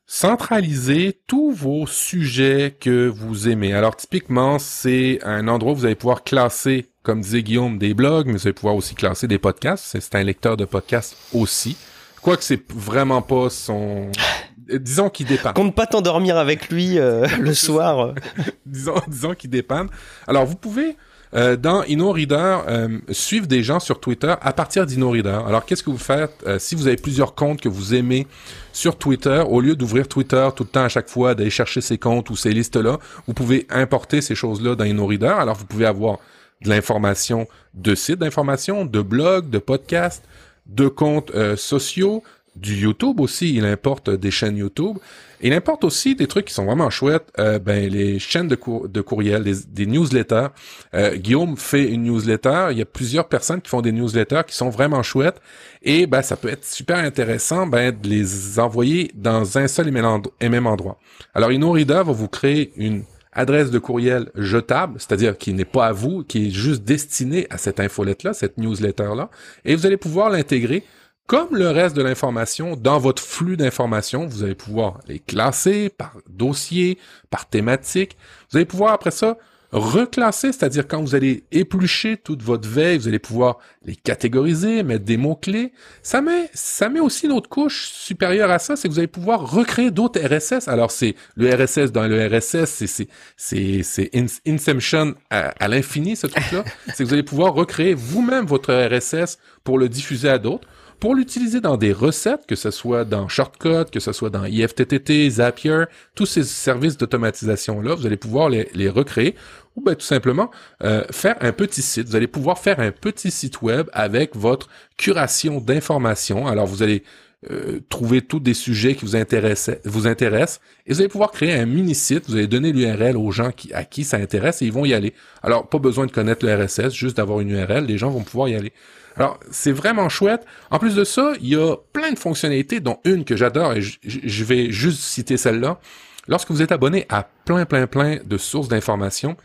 centraliser tous vos sujets que vous aimez. Alors, typiquement, c'est un endroit où vous allez pouvoir classer, comme disait Guillaume, des blogs, mais vous allez pouvoir aussi classer des podcasts. C'est un lecteur de podcasts aussi. Quoique c'est vraiment pas son disons qu'il dépanne. Compte pas t'endormir avec lui euh, le soir. disons, disons qu'il dépanne. Alors, vous pouvez euh, dans InnoReader euh, suivre des gens sur Twitter à partir d'InnoReader. Alors, qu'est-ce que vous faites si vous avez plusieurs comptes que vous aimez sur Twitter, au lieu d'ouvrir Twitter tout le temps à chaque fois, d'aller chercher ces comptes ou ces listes-là, vous pouvez importer ces choses-là dans InnoReader. Alors, vous pouvez avoir de l'information de sites d'information, de blogs, de podcasts, de comptes sociaux, du YouTube aussi. Il importe des chaînes YouTube. Il importe aussi des trucs qui sont vraiment chouettes. Euh, ben les chaînes de, de courriel, des, newsletters. Euh, Guillaume fait une newsletter. Il y a plusieurs personnes qui font des newsletters qui sont vraiment chouettes. Et ben ça peut être super intéressant ben de les envoyer dans un seul et même endroit. Alors InnoReader va vous créer une adresse de courriel jetable, c'est-à-dire qui n'est pas à vous, qui est juste destinée à cette infolette-là, cette newsletter-là, et vous allez pouvoir l'intégrer comme le reste de l'information, dans votre flux d'informations, vous allez pouvoir les classer par dossier, par thématique. Vous allez pouvoir après ça reclasser, c'est-à-dire quand vous allez éplucher toute votre veille, vous allez pouvoir les catégoriser, mettre des mots-clés. Ça met, ça met aussi une autre couche supérieure à ça, c'est que vous allez pouvoir recréer d'autres RSS. Alors c'est le RSS dans le RSS, c'est, c'est, c'est, c'est Inception à, à l'infini, ce truc-là. c'est que vous allez pouvoir recréer vous-même votre RSS pour le diffuser à d'autres pour l'utiliser dans des recettes, que ce soit dans Shortcut, que ce soit dans IFTTT, Zapier, tous ces services d'automatisation-là, vous allez pouvoir les, recréer ou tout simplement euh, faire un petit site. Vous allez pouvoir faire un petit site web avec votre curation d'informations. Alors vous allez euh, trouver tous des sujets qui vous intéressent, vous intéressent, et vous allez pouvoir créer un mini-site, vous allez donner l'URL aux gens qui, à qui ça intéresse et ils vont y aller. Alors, pas besoin de connaître le RSS, juste d'avoir une URL, les gens vont pouvoir y aller. Alors, c'est vraiment chouette. En plus de ça, il y a plein de fonctionnalités, dont une que j'adore, et je vais juste citer celle-là. Lorsque vous êtes abonné à plein, plein, plein de sources d'informations,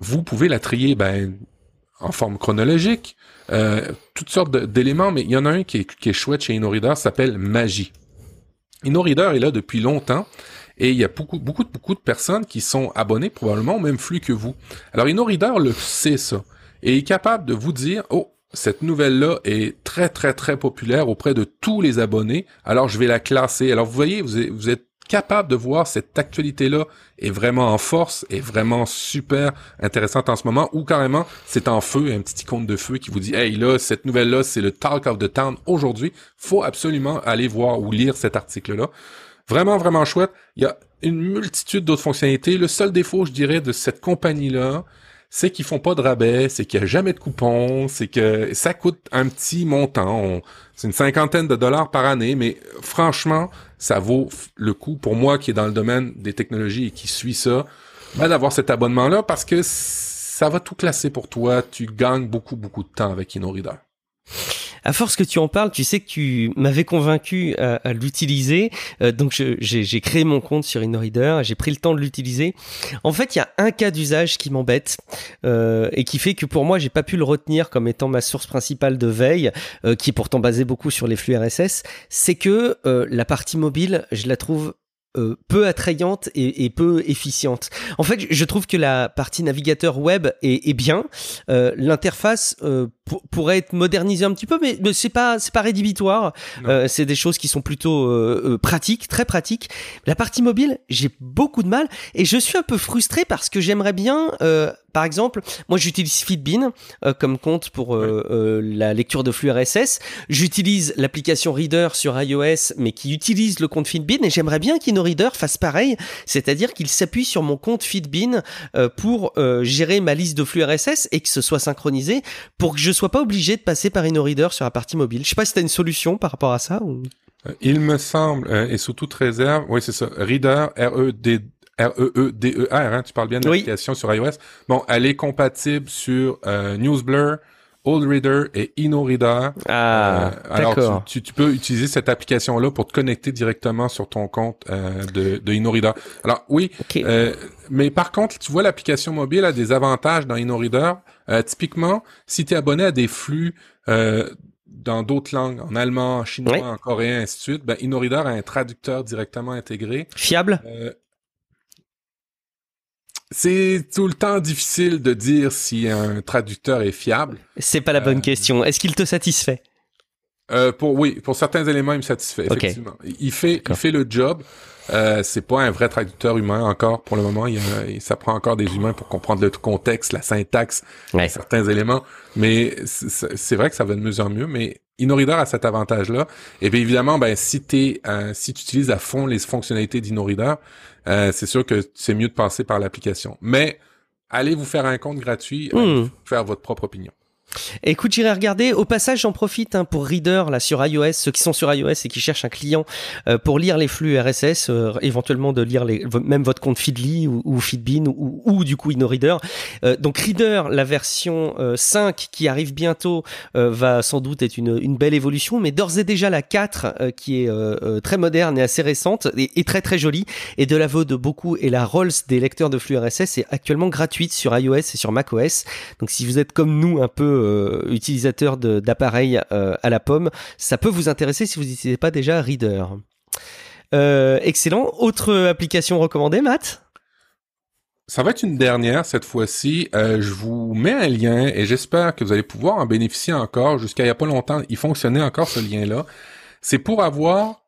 vous pouvez la trier ben, en forme chronologique, euh, toutes sortes d'éléments, mais il y en a un qui est, chouette chez InnoReader, s'appelle Magie. InnoReader est là depuis longtemps et il y a beaucoup, beaucoup, beaucoup de personnes qui sont abonnées probablement au même flux que vous. Alors InnoReader le sait ça et est capable de vous dire, oh, cette nouvelle-là est très, très, très populaire auprès de tous les abonnés, alors je vais la classer. Alors vous voyez, vous êtes capable de voir cette actualité-là est vraiment en force, est vraiment super intéressante en ce moment, ou carrément c'est en feu, un petit icône de feu qui vous dit Hey là, cette nouvelle-là, c'est le Talk of the Town aujourd'hui. Faut absolument aller voir ou lire cet article-là. Vraiment, vraiment chouette. Il y a une multitude d'autres fonctionnalités. Le seul défaut, je dirais, de cette compagnie-là, c'est qu'ils font pas de rabais, c'est qu'il y a jamais de coupons, c'est que ça coûte un petit montant. C'est une cinquantaine de dollars par année, mais franchement, ça vaut le coup pour moi qui est dans le domaine des technologies et qui suit ça, ben, d'avoir cet abonnement-là parce que ça va tout classer pour toi. Tu gagnes beaucoup, beaucoup de temps avec InnoReader à force que tu en parles, tu sais que tu m'avais convaincu à, l'utiliser. Euh, donc j'ai créé mon compte sur InnoReader, j'ai pris le temps de l'utiliser. En fait, il y a un cas d'usage qui m'embête euh, et qui fait que pour moi, j'ai pas pu le retenir comme étant ma source principale de veille, euh, qui est pourtant basée beaucoup sur les flux RSS. C'est que la partie mobile, je la trouve euh, peu attrayante et, peu efficiente. En fait, je trouve que la partie navigateur web est, bien. Euh, l'interface euh, pourrait être modernisée un petit peu, mais, c'est pas c'est pas rédhibitoire. c'est des choses qui sont plutôt pratiques, très pratiques. La partie mobile, j'ai beaucoup de mal et je suis un peu frustré parce que j'aimerais bien par exemple, moi j'utilise Feedbin euh, comme compte pour euh, euh, la lecture de flux RSS. J'utilise l'application Reader sur iOS, mais qui utilise le compte Feedbin et j'aimerais bien qu'InnoReader fasse pareil, c'est-à-dire qu'il s'appuie sur mon compte Feedbin pour gérer ma liste de flux RSS et que ce soit synchronisé pour que je sois pas obligé de passer par InnoReader sur la partie mobile. Je sais pas si tu as une solution par rapport à ça ou... Il me semble, et sous toute réserve, oui c'est ça, Reader, R-E-D R-E-E-D-E-R, hein, tu parles bien de l'application sur iOS. Bon, elle est compatible sur euh, NewsBlur, Old Reader et InnoReader. Ah, euh, alors tu, tu, peux utiliser cette application-là pour te connecter directement sur ton compte euh, de, de InnoReader. Alors oui, euh, mais par contre, tu vois l'application mobile a des avantages dans InnoReader. Euh, typiquement, si tu es abonné à des flux euh, dans d'autres langues, en allemand, en chinois, en coréen, ainsi de suite, ben, InnoReader a un traducteur directement intégré. Fiable? C'est tout le temps difficile de dire si un traducteur est fiable. C'est pas la bonne euh, question. Est-ce qu'il te satisfait? Euh, pour oui, pour certains éléments, il me satisfait effectivement. Il fait, il fait le job. Euh, c'est pas un vrai traducteur humain encore pour le moment. Il, ça prend encore des humains pour comprendre le contexte, la syntaxe, certains éléments. Mais c'est vrai que ça va de mieux en mieux. Mais InnoReader a cet avantage-là. Et bien évidemment, ben si t'es, euh, si tu utilises à fond les fonctionnalités d'InnoReader, euh, c'est sûr que c'est mieux de passer par l'application. Mais allez vous faire un compte gratuit, euh, hmm. faire votre propre opinion. Écoute, j'irai regarder. Au passage, j'en profite hein, pour Reader là sur iOS, ceux qui sont sur iOS et qui cherchent un client euh, pour lire les flux RSS, euh, éventuellement de lire les, même votre compte Feedly ou, ou Feedbin ou, ou, du coup InnoReader. Euh, donc Reader, la version 5 qui arrive bientôt, va sans doute être une, une belle évolution, mais d'ores et déjà la 4 qui est très moderne et assez récente et, très très jolie et de la vaut de beaucoup et la Rolls des lecteurs de flux RSS est actuellement gratuite sur iOS et sur macOS. Donc si vous êtes comme nous un peu euh, utilisateur d'appareils euh, à la pomme, ça peut vous intéresser si vous n'utilisez pas déjà Reader. Euh, excellent. Autre application recommandée, Matt? Ça va être une dernière cette fois-ci. je vous mets un lien et j'espère que vous allez pouvoir en bénéficier encore. Jusqu'à il n'y a pas longtemps, il fonctionnait encore ce lien-là. C'est pour avoir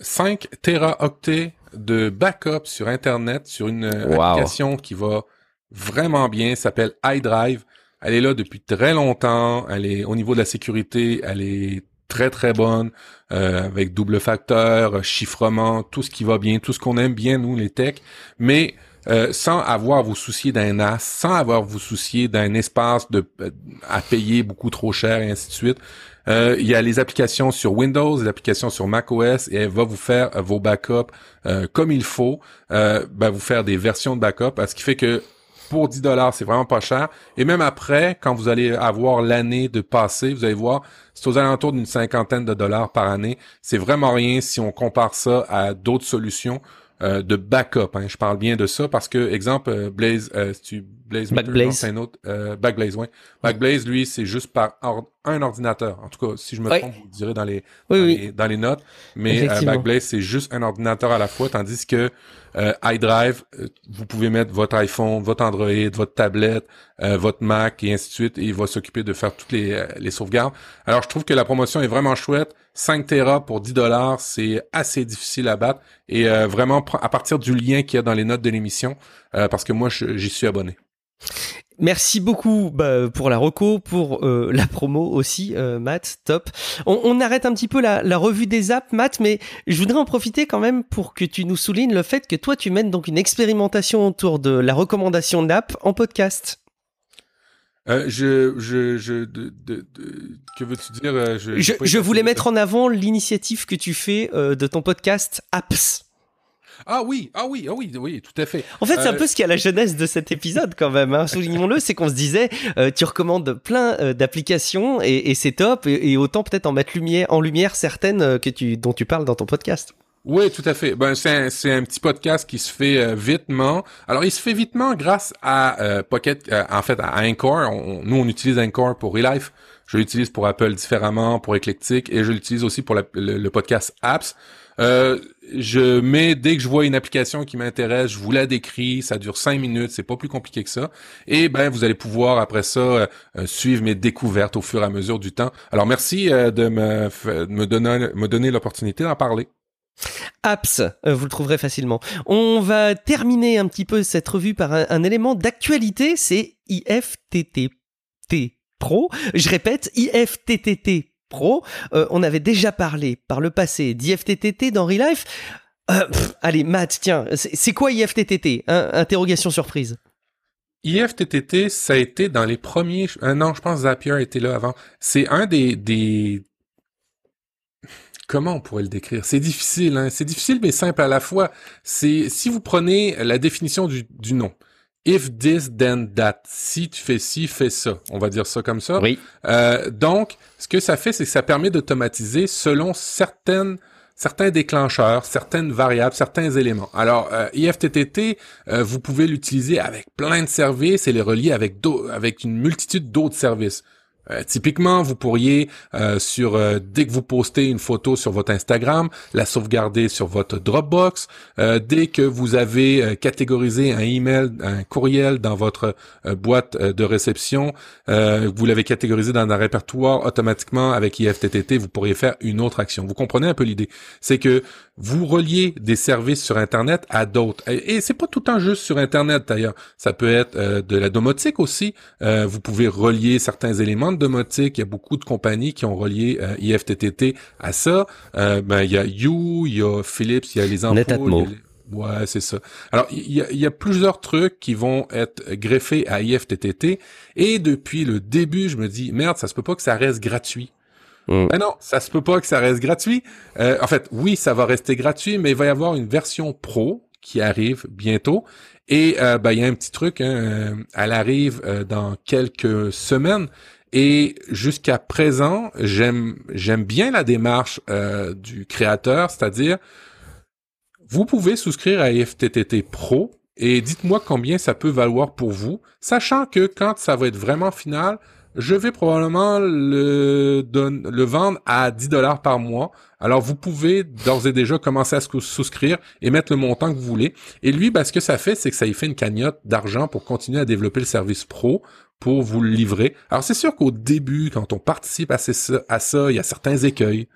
5 teraoctets de backup sur Internet sur une application qui va vraiment bien, s'appelle iDrive. Elle est là depuis très longtemps. Elle est au niveau de la sécurité, elle est très très bonne euh, avec double facteur, chiffrement, tout ce qui va bien, tout ce qu'on aime bien nous les techs. Mais euh, sans avoir vous soucier d'un NAS, sans avoir vous soucier d'un espace de euh, à payer beaucoup trop cher et ainsi de suite. Euh, il y a les applications sur Windows, les applications sur macOS et elle va vous faire vos backups comme il faut, ben, vous faire des versions de backup, ce qui fait que pour 10 dollars, c'est vraiment pas cher. Et même après, quand vous allez avoir l'année de passé, vous allez voir, c'est aux alentours d'une cinquantaine de dollars par année. C'est vraiment rien si on compare ça à d'autres solutions euh, de backup. Hein. Je parle bien de ça parce que, exemple, euh, Blaze, euh, tu Blaze Backblaze, c'est un autre euh, Backblaze, ouais. Backblaze, lui, c'est juste par un ordinateur. En tout cas, si je me trompe, vous direz dans les, dans, Les, dans les notes. Mais euh, Backblaze, c'est juste un ordinateur à la fois, tandis que euh, iDrive, euh, vous pouvez mettre votre iPhone, votre Android, votre tablette, euh, votre Mac et ainsi de suite, et il va s'occuper de faire toutes les, sauvegardes. Alors, je trouve que la promotion est vraiment chouette. 5 Tera pour 10 dollars, c'est assez difficile à battre. Et vraiment, à partir du lien qu'il y a dans les notes de l'émission, parce que moi, j'y suis abonné. Merci beaucoup bah, pour la reco, pour euh, la promo aussi, euh, Matt, top. On, on, arrête un petit peu la, la, revue des apps, Matt, mais je voudrais en profiter quand même pour que tu nous soulignes le fait que toi, tu mènes donc une expérimentation autour de la recommandation d'app en podcast. Euh, je, je, je, de, de, que veux-tu dire euh, Je, je, je voulais mettre en avant l'initiative que tu fais euh, de ton podcast Apps. Ah oui, ah oui, ah oui, oui, tout à fait. En fait, c'est un euh, peu ce qui est à la jeunesse de cet épisode quand même. Hein. Soulignons-le, c'est qu'on se disait, euh, tu recommandes plein euh, d'applications et, et c'est top, et, et autant peut-être en mettre lumière, en lumière certaines que tu, dont tu parles dans ton podcast. Oui, tout à fait. Ben c'est un, c'est un petit podcast qui se fait euh, vitement. Alors, il se fait vitement grâce à euh, Pocket, en fait, à Anchor. nous, on utilise Anchor pour Relife. Je l'utilise pour Apple différemment, pour Eclectic, et je l'utilise aussi pour le, le, podcast Apps. Euh, je mets dès que je vois une application qui m'intéresse, je vous la décris, ça dure cinq minutes, c'est pas plus compliqué que ça. Et ben vous allez pouvoir après ça euh, suivre mes découvertes au fur et à mesure du temps. Alors merci euh, de me, me donner me donner l'opportunité d'en parler. Apps, vous le trouverez facilement. On va terminer un petit peu cette revue par un, un élément d'actualité, c'est IFTTT Pro. Je répète, IFTTT Pro. Euh, on avait déjà parlé par le passé d'IFTTT dans Relife. Euh, allez, Matt, tiens, c'est quoi IFTTT? Interrogation surprise. IFTTT, ça a été dans les premiers... Euh, non, je pense Zapier était là avant. C'est un des, des... Comment on pourrait le décrire? C'est difficile, hein? C'est difficile, mais simple à la fois. C'est si vous prenez la définition du, du nom. If this, then that. Si tu fais ci, fais ça. On va dire ça comme ça. Oui. Euh, donc, ce que ça fait, c'est que ça permet d'automatiser selon certaines certains déclencheurs, certaines variables, certains éléments. Alors, euh, IFTTT, euh, vous pouvez l'utiliser avec plein de services et les relier avec, avec une multitude d'autres services. Euh, typiquement, vous pourriez, euh, sur euh, dès que vous postez une photo sur votre Instagram, la sauvegarder sur votre Dropbox. dès que vous avez catégorisé un email, un courriel dans votre boîte de réception, vous l'avez catégorisé dans un répertoire automatiquement avec IFTTT, vous pourriez faire une autre action. Vous comprenez un peu l'idée? C'est que vous reliez des services sur Internet à d'autres. Et, c'est pas tout le temps juste sur Internet d'ailleurs. Ça peut être de la domotique aussi. vous pouvez relier certains éléments domotique, il y a beaucoup de compagnies qui ont relié euh, IFTTT à ça. Euh, ben, il y a You, il y a Philips, il y a les ampoules. Ouais, c'est ça. Alors, il y, a, y, a, plusieurs trucs qui vont être greffés à IFTTT. Et depuis le début, je me dis, merde, ça se peut pas que ça reste gratuit. Ben non, ça se peut pas que ça reste gratuit. Euh, en fait, oui, ça va rester gratuit, mais il va y avoir une version pro qui arrive bientôt. Et euh, ben, il y a un petit truc, hein, elle arrive dans quelques semaines. Et jusqu'à présent, j'aime j'aime bien la démarche euh, du créateur, c'est-à-dire vous pouvez souscrire à FTTT Pro et dites-moi combien ça peut valoir pour vous, sachant que quand ça va être vraiment final, je vais probablement le, vendre à 10 dollars par mois. Alors vous pouvez d'ores et déjà commencer à souscrire et mettre le montant que vous voulez. Et lui, ben, ce que ça fait, c'est que ça y fait une cagnotte d'argent pour continuer à développer le service pro pour vous le livrer. Alors c'est sûr qu'au début, quand on participe à, ça, à ça, il y a certains écueils,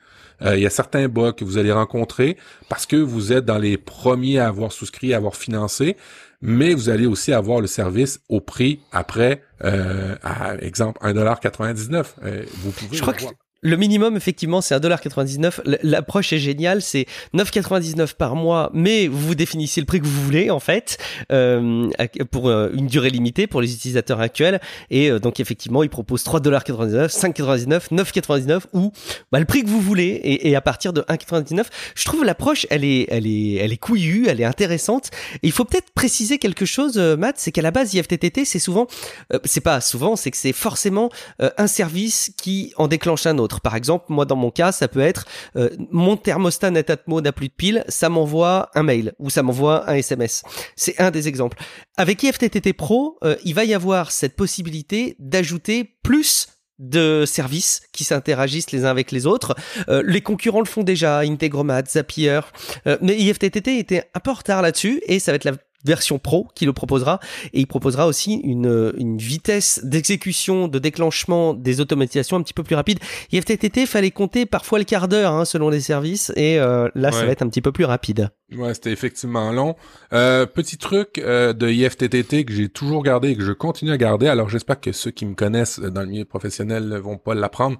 euh, il y a certains bugs que vous allez rencontrer parce que vous êtes dans les premiers à avoir souscrit, à avoir financé, mais vous allez aussi avoir le service au prix après, euh, à exemple 1,99$. Euh, vous pouvez je crois, que, Le minimum, effectivement, c'est 1,99$. L'approche est géniale, c'est 9,99$ par mois, mais vous définissez le prix que vous voulez, en fait, euh, pour euh, une durée limitée pour les utilisateurs actuels. Et euh, donc, effectivement, il propose 3,99$, 5,99$, 9,99$ ou bah, le prix que vous voulez. Et, à partir de 1,99$, je trouve l'approche, elle est, elle est, elle est couillue, elle est intéressante. Il faut peut-être préciser quelque chose, euh, Matt, c'est qu'à la base, IFTTT, c'est souvent, c'est pas souvent, c'est que c'est forcément un service qui en déclenche un autre. Par exemple, moi dans mon cas, ça peut être euh, mon thermostat Netatmo n'a plus de piles, ça m'envoie un mail ou ça m'envoie un SMS. C'est un des exemples. Avec IFTTT Pro, euh, il va y avoir cette possibilité d'ajouter plus de services qui s'interagissent les uns avec les autres. Euh, les concurrents le font déjà, Integromat, Zapier, mais IFTTT était un peu en retard là-dessus et ça va être la version pro qui le proposera et il proposera aussi une, une vitesse d'exécution, de déclenchement des automatisations un petit peu plus rapide. IFTTT fallait compter parfois le quart d'heure hein, selon les services et euh, là ça va être un petit peu plus rapide. Ouais, c'était effectivement long. Euh, petit truc euh, de IFTTT que j'ai toujours gardé et que je continue à garder. Alors j'espère que ceux qui me connaissent dans le milieu professionnel ne vont pas l'apprendre,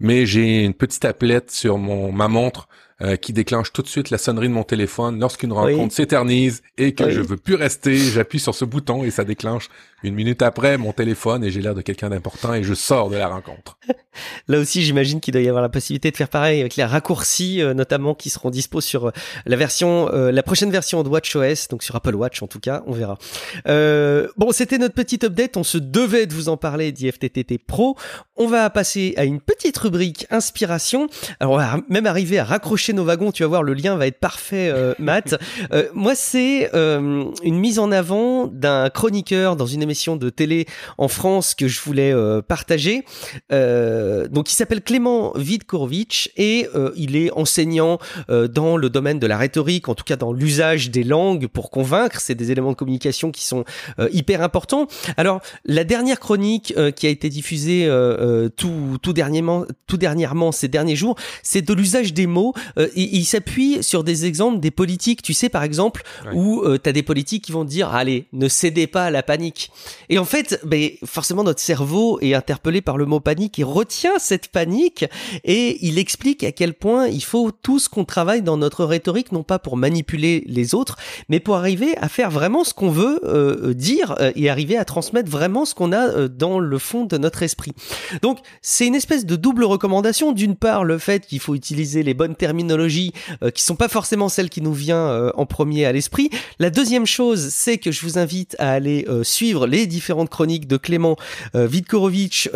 mais j'ai une petite appelette sur mon ma montre euh, qui déclenche tout de suite la sonnerie de mon téléphone lorsqu'une rencontre s'éternise et que je veux plus rester. J'appuie sur ce bouton et ça déclenche une minute après mon téléphone et j'ai l'air de quelqu'un d'important et je sors de la rencontre. Là aussi, j'imagine qu'il doit y avoir la possibilité de faire pareil avec les raccourcis, euh, notamment qui seront dispo sur euh, la version, la prochaine version de WatchOS, donc sur Apple Watch en tout cas, on verra. bon, c'était notre petite update. On se devait de vous en parler d'IFTTT Pro. On va passer à une petite rubrique inspiration. Alors, on va même arriver à raccrocher nos wagons, tu vas voir, le lien va être parfait, euh, Matt. Euh, moi, c'est euh, une mise en avant d'un chroniqueur dans une émission de télé en France que je voulais partager. donc, il s'appelle Clément Vidkorovitch et il est enseignant dans le domaine de la rhétorique, en tout cas dans l'usage des langues pour convaincre. C'est des éléments de communication qui sont hyper importants. Alors, la dernière chronique qui a été diffusée tout, tout dernièrement, tout dernièrement ces derniers jours, c'est de l'usage des mots euh, il, s'appuie sur des exemples des politiques. Tu sais, par exemple, où euh, tu as des politiques qui vont dire allez, ne cédez pas à la panique. Et en fait, ben, forcément, notre cerveau est interpellé par le mot panique et retient cette panique. Et il explique à quel point il faut tous qu'on travaille dans notre rhétorique, non pas pour manipuler les autres, mais pour arriver à faire vraiment ce qu'on veut euh, dire et arriver à transmettre vraiment ce qu'on a dans le fond de notre esprit. Donc, c'est une espèce de double recommandation. D'une part, le fait qu'il faut utiliser les bonnes terminologies euh, qui sont pas forcément celles qui nous vient euh, en premier à l'esprit. La deuxième chose, c'est que je vous invite à aller euh, les différentes chroniques de Clément Vidkorovitch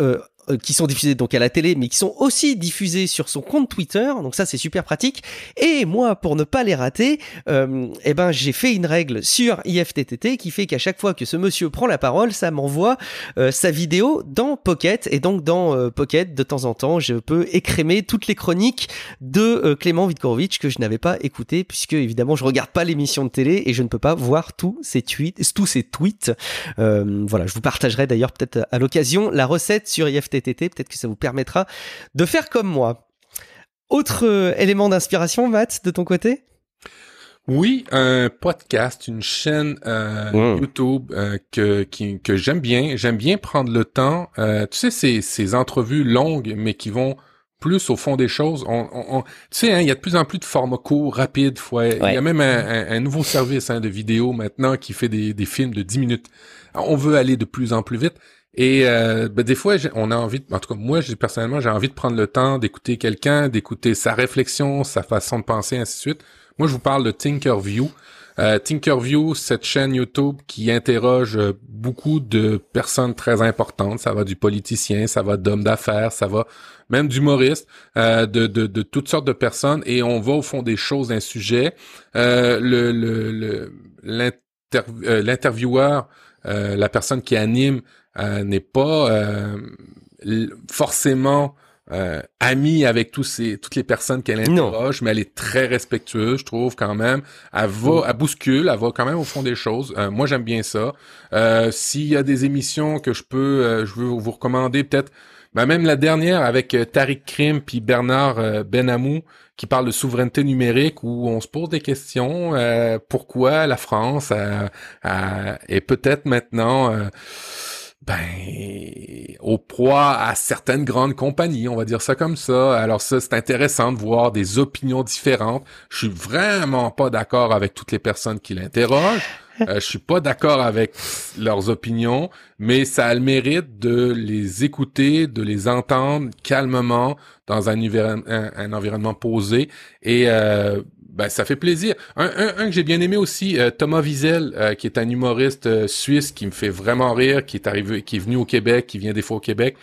euh, qui sont diffusés donc à la télé, mais qui sont aussi diffusés sur son compte Twitter. Donc ça, c'est super pratique. Et moi, pour ne pas les rater, euh, eh ben, j'ai fait une règle sur IFTTT qui fait qu'à chaque fois que ce monsieur prend la parole, ça m'envoie euh, sa vidéo dans Pocket. Et donc dans euh, Pocket, de temps en temps, je peux écrémer toutes les chroniques de Clément Vitkorovitch que je n'avais pas écouté, puisque évidemment, je regarde pas l'émission de télé et je ne peux pas voir tous ces tweets. Tous ces tweets. voilà, je vous partagerai d'ailleurs peut-être à l'occasion la recette sur IFTTT peut-être que ça vous permettra de faire comme moi. Autre euh, élément d'inspiration, Matt, de ton côté? Oui, un podcast, une chaîne euh, YouTube euh, que, que j'aime bien. J'aime bien prendre le temps. tu sais, ces, ces entrevues longues, mais qui vont plus au fond des choses. On, tu sais, hein, il y a de plus en plus de formats courts, rapides. Il y a même un, nouveau service hein, de vidéo maintenant qui fait des, des films de 10 minutes. On veut aller de plus en plus vite. Et euh, ben, des fois, on a envie, en tout cas moi, personnellement, j'ai envie de prendre le temps d'écouter quelqu'un, d'écouter sa réflexion, sa façon de penser, ainsi de suite. Moi, je vous parle de Tinkerview. Euh, Tinkerview, cette chaîne YouTube qui interroge euh, beaucoup de personnes très importantes. Ça va du politicien, ça va d'hommes d'affaires, ça va même d'humoristes, euh, de, de, de, toutes sortes de personnes. Et on va au fond des choses d'un sujet. Euh, le, le, l'intervieweur, la personne qui anime euh, n'est pas euh, forcément euh, amie avec tous ces, toutes les personnes qu'elle interroge, mais elle est très respectueuse, je trouve quand même. Elle va, elle bouscule, elle va quand même au fond des choses. moi, j'aime bien ça. S'il y a des émissions que je peux, je veux vous recommander, peut-être, ben même la dernière avec Tariq Krim puis Bernard Benamou qui parle de souveraineté numérique où on se pose des questions. pourquoi la France est peut-être maintenant ben au proie à certaines grandes compagnies, on va dire ça comme ça. Alors ça, c'est intéressant de voir des opinions différentes. Je suis vraiment pas d'accord avec toutes les personnes qui l'interrogent. Euh, je suis pas d'accord avec leurs opinions, mais ça a le mérite de les écouter, de les entendre calmement dans un, un environnement posé et euh, ben, ça fait plaisir. Un, un, que j'ai bien aimé aussi, euh, Thomas Wiesel, euh, qui est un humoriste euh, suisse qui me fait vraiment rire, qui est arrivé, qui est venu au Québec, qui vient des fois au Québec,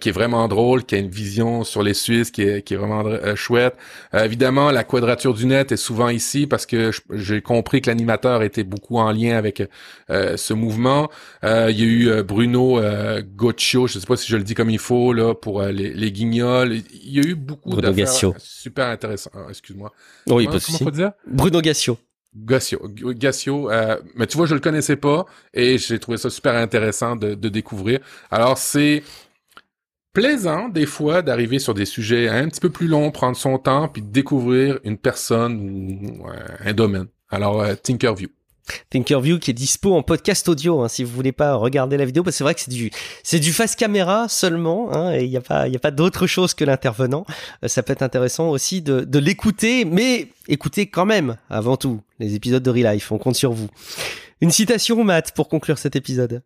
qui est vraiment drôle, qui a une vision sur les Suisses qui est, qui est vraiment chouette. évidemment, la quadrature du net est souvent ici parce que j'ai compris que l'animateur était beaucoup en lien avec ce mouvement. il y a eu Bruno Goccio, je sais pas si je le dis comme il faut là pour les, les guignols. Il y a eu beaucoup d'affaires super intéressant. Ah, excuse-moi. Oui, Bruno Gassio. Gassio, Gassio euh, mais tu vois, je le connaissais pas et j'ai trouvé ça super intéressant de, découvrir. Alors, c'est plaisant des fois d'arriver sur des sujets un petit peu plus longs, prendre son temps, puis découvrir une personne ou un domaine. Alors, euh, Tinkerview. Thinkerview qui est dispo en podcast audio hein, si vous voulez pas regarder la vidéo parce que c'est vrai que c'est du c'est du face caméra seulement hein, et il y a pas il y a pas d'autre chose que l'intervenant euh, ça peut être intéressant aussi de, de l'écouter mais écoutez quand même avant tout les épisodes de Real Life on compte sur vous une citation Matt pour conclure cet épisode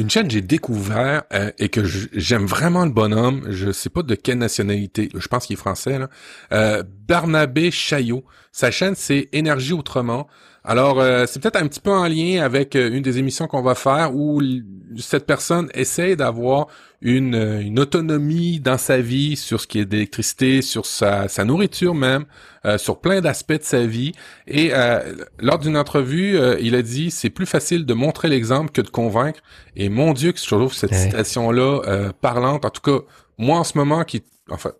une chaîne que j'ai découvert euh, et que j'aime vraiment le bonhomme, je sais pas de quelle nationalité, je pense qu'il est français, là. Euh, Barnabé Chaillot. Sa chaîne, c'est Énergie Autrement. Alors, euh, c'est peut-être un petit peu en lien avec euh, une des émissions qu'on va faire où cette personne essaie d'avoir une, euh, une, autonomie dans sa vie sur ce qui est d'électricité, sur sa, sa, nourriture même, sur plein d'aspects de sa vie. Et lors d'une entrevue, il a dit c'est plus facile de montrer l'exemple que de convaincre. Et mon Dieu, que je trouve cette citation-là parlante. En tout cas, moi en ce moment, qui, enfin,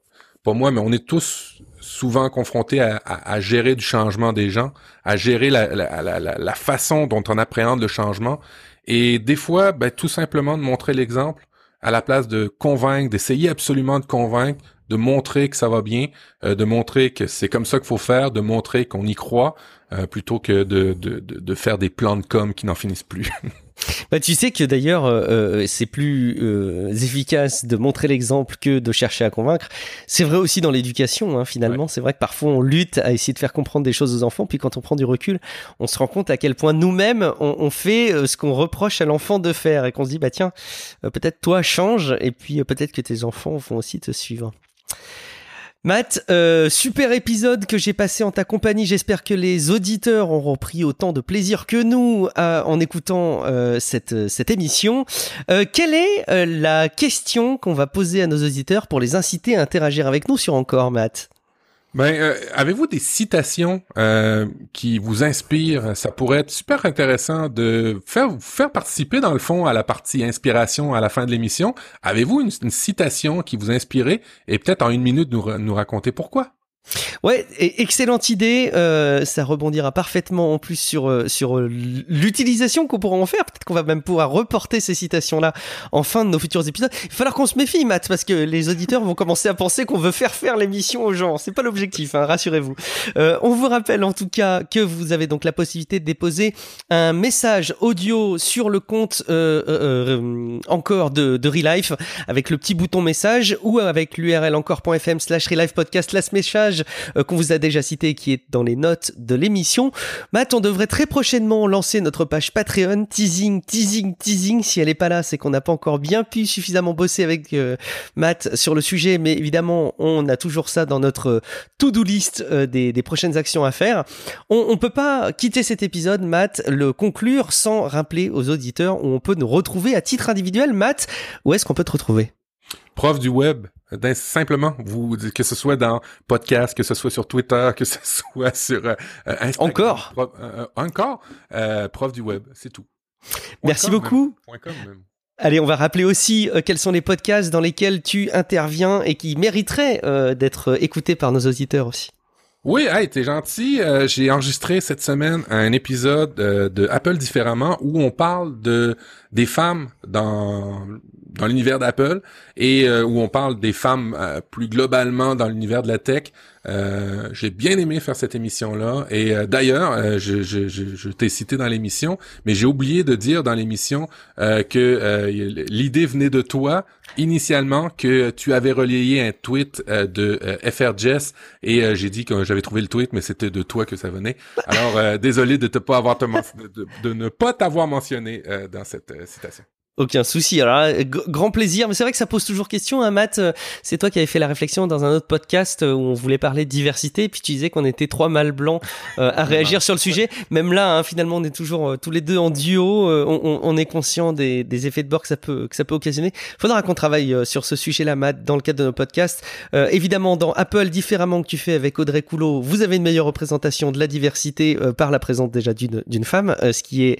pas moi, mais on est tous souvent confronté à, gérer du changement des gens, à gérer la, façon dont on appréhende le changement. Et des fois, ben, tout simplement de montrer l'exemple à la place de convaincre, d'essayer absolument de convaincre, de montrer que ça va bien, euh, de montrer que c'est comme ça qu'il faut faire, de montrer qu'on y croit, euh, plutôt que de, de, de, faire des plans de com qui n'en finissent plus. Bah, tu sais que d'ailleurs, euh, euh, c'est plus euh, efficace de montrer l'exemple que de chercher à convaincre. C'est vrai aussi dans l'éducation, hein, finalement. C'est vrai que parfois on lutte à essayer de faire comprendre des choses aux enfants, puis quand on prend du recul, on se rend compte à quel point nous-mêmes, on, on, fait ce qu'on reproche à l'enfant de faire et qu'on se dit, bah tiens, peut-être toi change, et puis peut-être que tes enfants vont aussi te suivre. Matt, euh, super épisode que j'ai passé en ta compagnie. J'espère que les auditeurs auront pris autant de plaisir que nous euh, en écoutant euh, cette, cette émission. quelle est la question qu'on va poser à nos auditeurs pour les inciter à interagir avec nous sur Encore, Matt? Ben, euh, avez-vous des citations euh, qui vous inspirent? Ça pourrait être super intéressant de faire faire participer dans le fond à la partie inspiration à la fin de l'émission. Avez-vous une, citation qui vous inspirait et peut-être en une minute nous, nous raconter pourquoi? Ouais, excellente idée. Euh, ça rebondira parfaitement en plus sur euh, sur euh, l'utilisation qu'on pourra en faire. Peut-être qu'on va même pouvoir reporter ces citations-là en fin de nos futurs épisodes. Il va falloir qu'on se méfie, Matt, parce que les auditeurs vont commencer à penser qu'on veut faire faire l'émission aux gens. C'est pas l'objectif, hein, rassurez-vous. Euh, on vous rappelle en tout cas que vous avez donc la possibilité de déposer un message audio sur le compte euh, encore de, de Relife avec le petit bouton message ou avec l'URL encore.fm slash Relife podcast, last message euh, qu'on vous a déjà cité qui est dans les notes de l'émission. Matt, on devrait très prochainement lancer notre page Patreon, teasing, teasing, teasing. Si elle est pas là, c'est qu'on n'a pas encore bien pu suffisamment bosser avec euh, Matt sur le sujet, mais évidemment, on a toujours ça dans notre to-do list euh, des, prochaines actions à faire. On, on peut pas quitter cet épisode, Matt, le conclure sans rappeler aux auditeurs où on peut nous retrouver à titre individuel. Matt, où est-ce qu'on peut te retrouver? Prof du web, simplement, vous, que ce soit dans podcast, que ce soit sur Twitter, que ce soit sur euh, Instagram. Encore prof, euh, euh, Encore Prof du web, c'est tout. Merci beaucoup. Allez, on va rappeler aussi quels sont les podcasts dans lesquels tu interviens et qui mériteraient d'être écoutés par nos auditeurs aussi. Oui, hey, t'es gentil. J'ai enregistré cette semaine un épisode de Apple différemment où on parle de des femmes dans dans l'univers d'Apple et euh, où on parle des femmes euh, plus globalement dans l'univers de la tech. Euh, j'ai bien aimé faire cette émission-là. Et d'ailleurs, je, je, je, t'ai cité dans l'émission, mais j'ai oublié de dire dans l'émission que l'idée venait de toi initialement, que tu avais relayé un tweet de FR et j'ai dit que j'avais trouvé le tweet, mais c'était de toi que ça venait. Alors désolé de te pas avoir de, de, ne pas t'avoir mentionné dans cette citation. Aucun souci. Alors, euh, grand plaisir. Mais c'est vrai que ça pose toujours question, hein, Matt. Euh, c'est toi qui avais fait la réflexion dans un autre podcast euh, où on voulait parler de diversité. Puis tu disais qu'on était trois mâles blancs à réagir sur le sujet. Même là, hein, finalement, on est toujours tous les deux en duo. On, on, est conscient des, des, effets de bord que ça peut, que ça peut occasionner. Faudra qu'on travaille sur ce sujet-là, Matt, dans le cadre de nos podcasts. évidemment, dans Apple, différemment que tu fais avec Audrey Coulot, vous avez une meilleure représentation de la diversité par la présence déjà d'une femme, ce qui est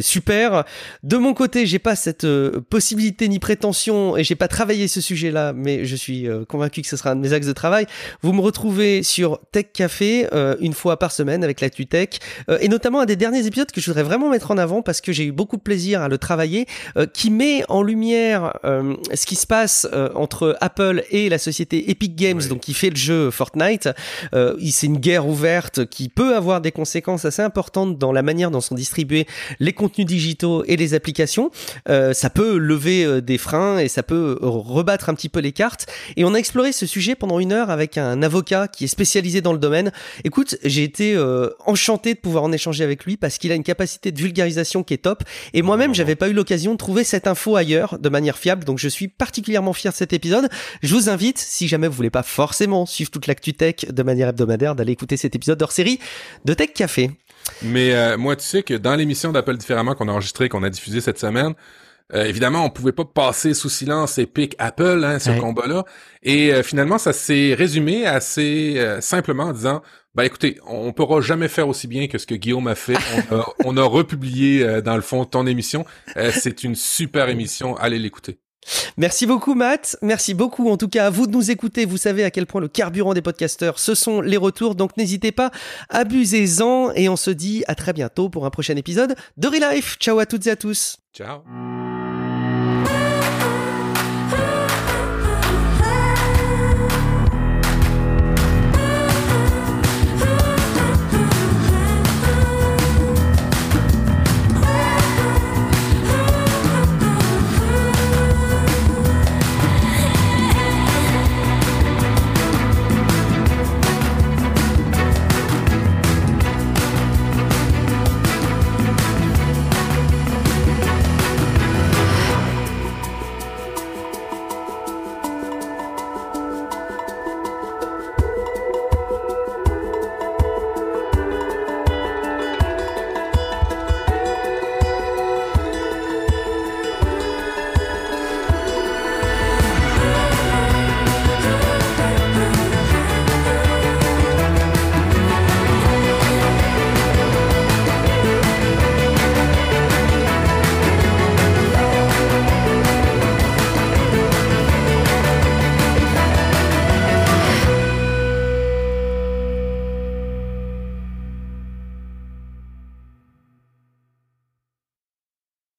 super. De mon côté, j'ai pas cette euh, possibilité ni prétention et j'ai pas travaillé ce sujet-là, mais je suis euh, convaincu que ce sera un de mes axes de travail. Vous me retrouvez sur Tech Café euh, une fois par semaine avec la Tutech et notamment un des derniers épisodes que je voudrais vraiment mettre en avant parce que j'ai eu beaucoup de plaisir à le travailler, qui met en lumière ce qui se passe entre Apple et la société Epic Games, donc qui fait le jeu Fortnite. c'est une guerre ouverte qui peut avoir des conséquences assez importantes dans la manière dont sont distribués les contenus digitaux et les applications. Euh, ça peut lever euh, des freins et ça peut euh, rebattre un petit peu les cartes. Et on a exploré ce sujet pendant une heure avec un avocat qui est spécialisé dans le domaine. Écoute, j'ai été enchanté de pouvoir en échanger avec lui parce qu'il a une capacité de vulgarisation qui est top. Et moi-même, j'avais pas eu l'occasion de trouver cette info ailleurs de manière fiable. Donc je suis particulièrement fier de cet épisode. Je vous invite, si jamais vous voulez pas forcément suivre toute l'actu tech de manière hebdomadaire, d'aller écouter cet épisode hors série de Tech Café. Mais euh, moi, tu sais que dans l'émission d'Apple Différemment qu'on a enregistrée, qu'on a diffusée cette semaine, euh, évidemment, on pouvait pas passer sous silence Epic Apple, hein, ce combat-là. Et euh, finalement, ça s'est résumé assez simplement en disant, bah écoutez, on pourra jamais faire aussi bien que ce que Guillaume a fait. On a, on a republié dans le fond ton émission. C'est une super émission. Allez l'écouter. Merci beaucoup Matt, merci beaucoup en tout cas à vous de nous écouter, vous savez à quel point le carburant des podcasteurs ce sont les retours, donc n'hésitez pas, abusez-en et on se dit à très bientôt pour un prochain épisode de Relife. Ciao à toutes et à tous. Ciao.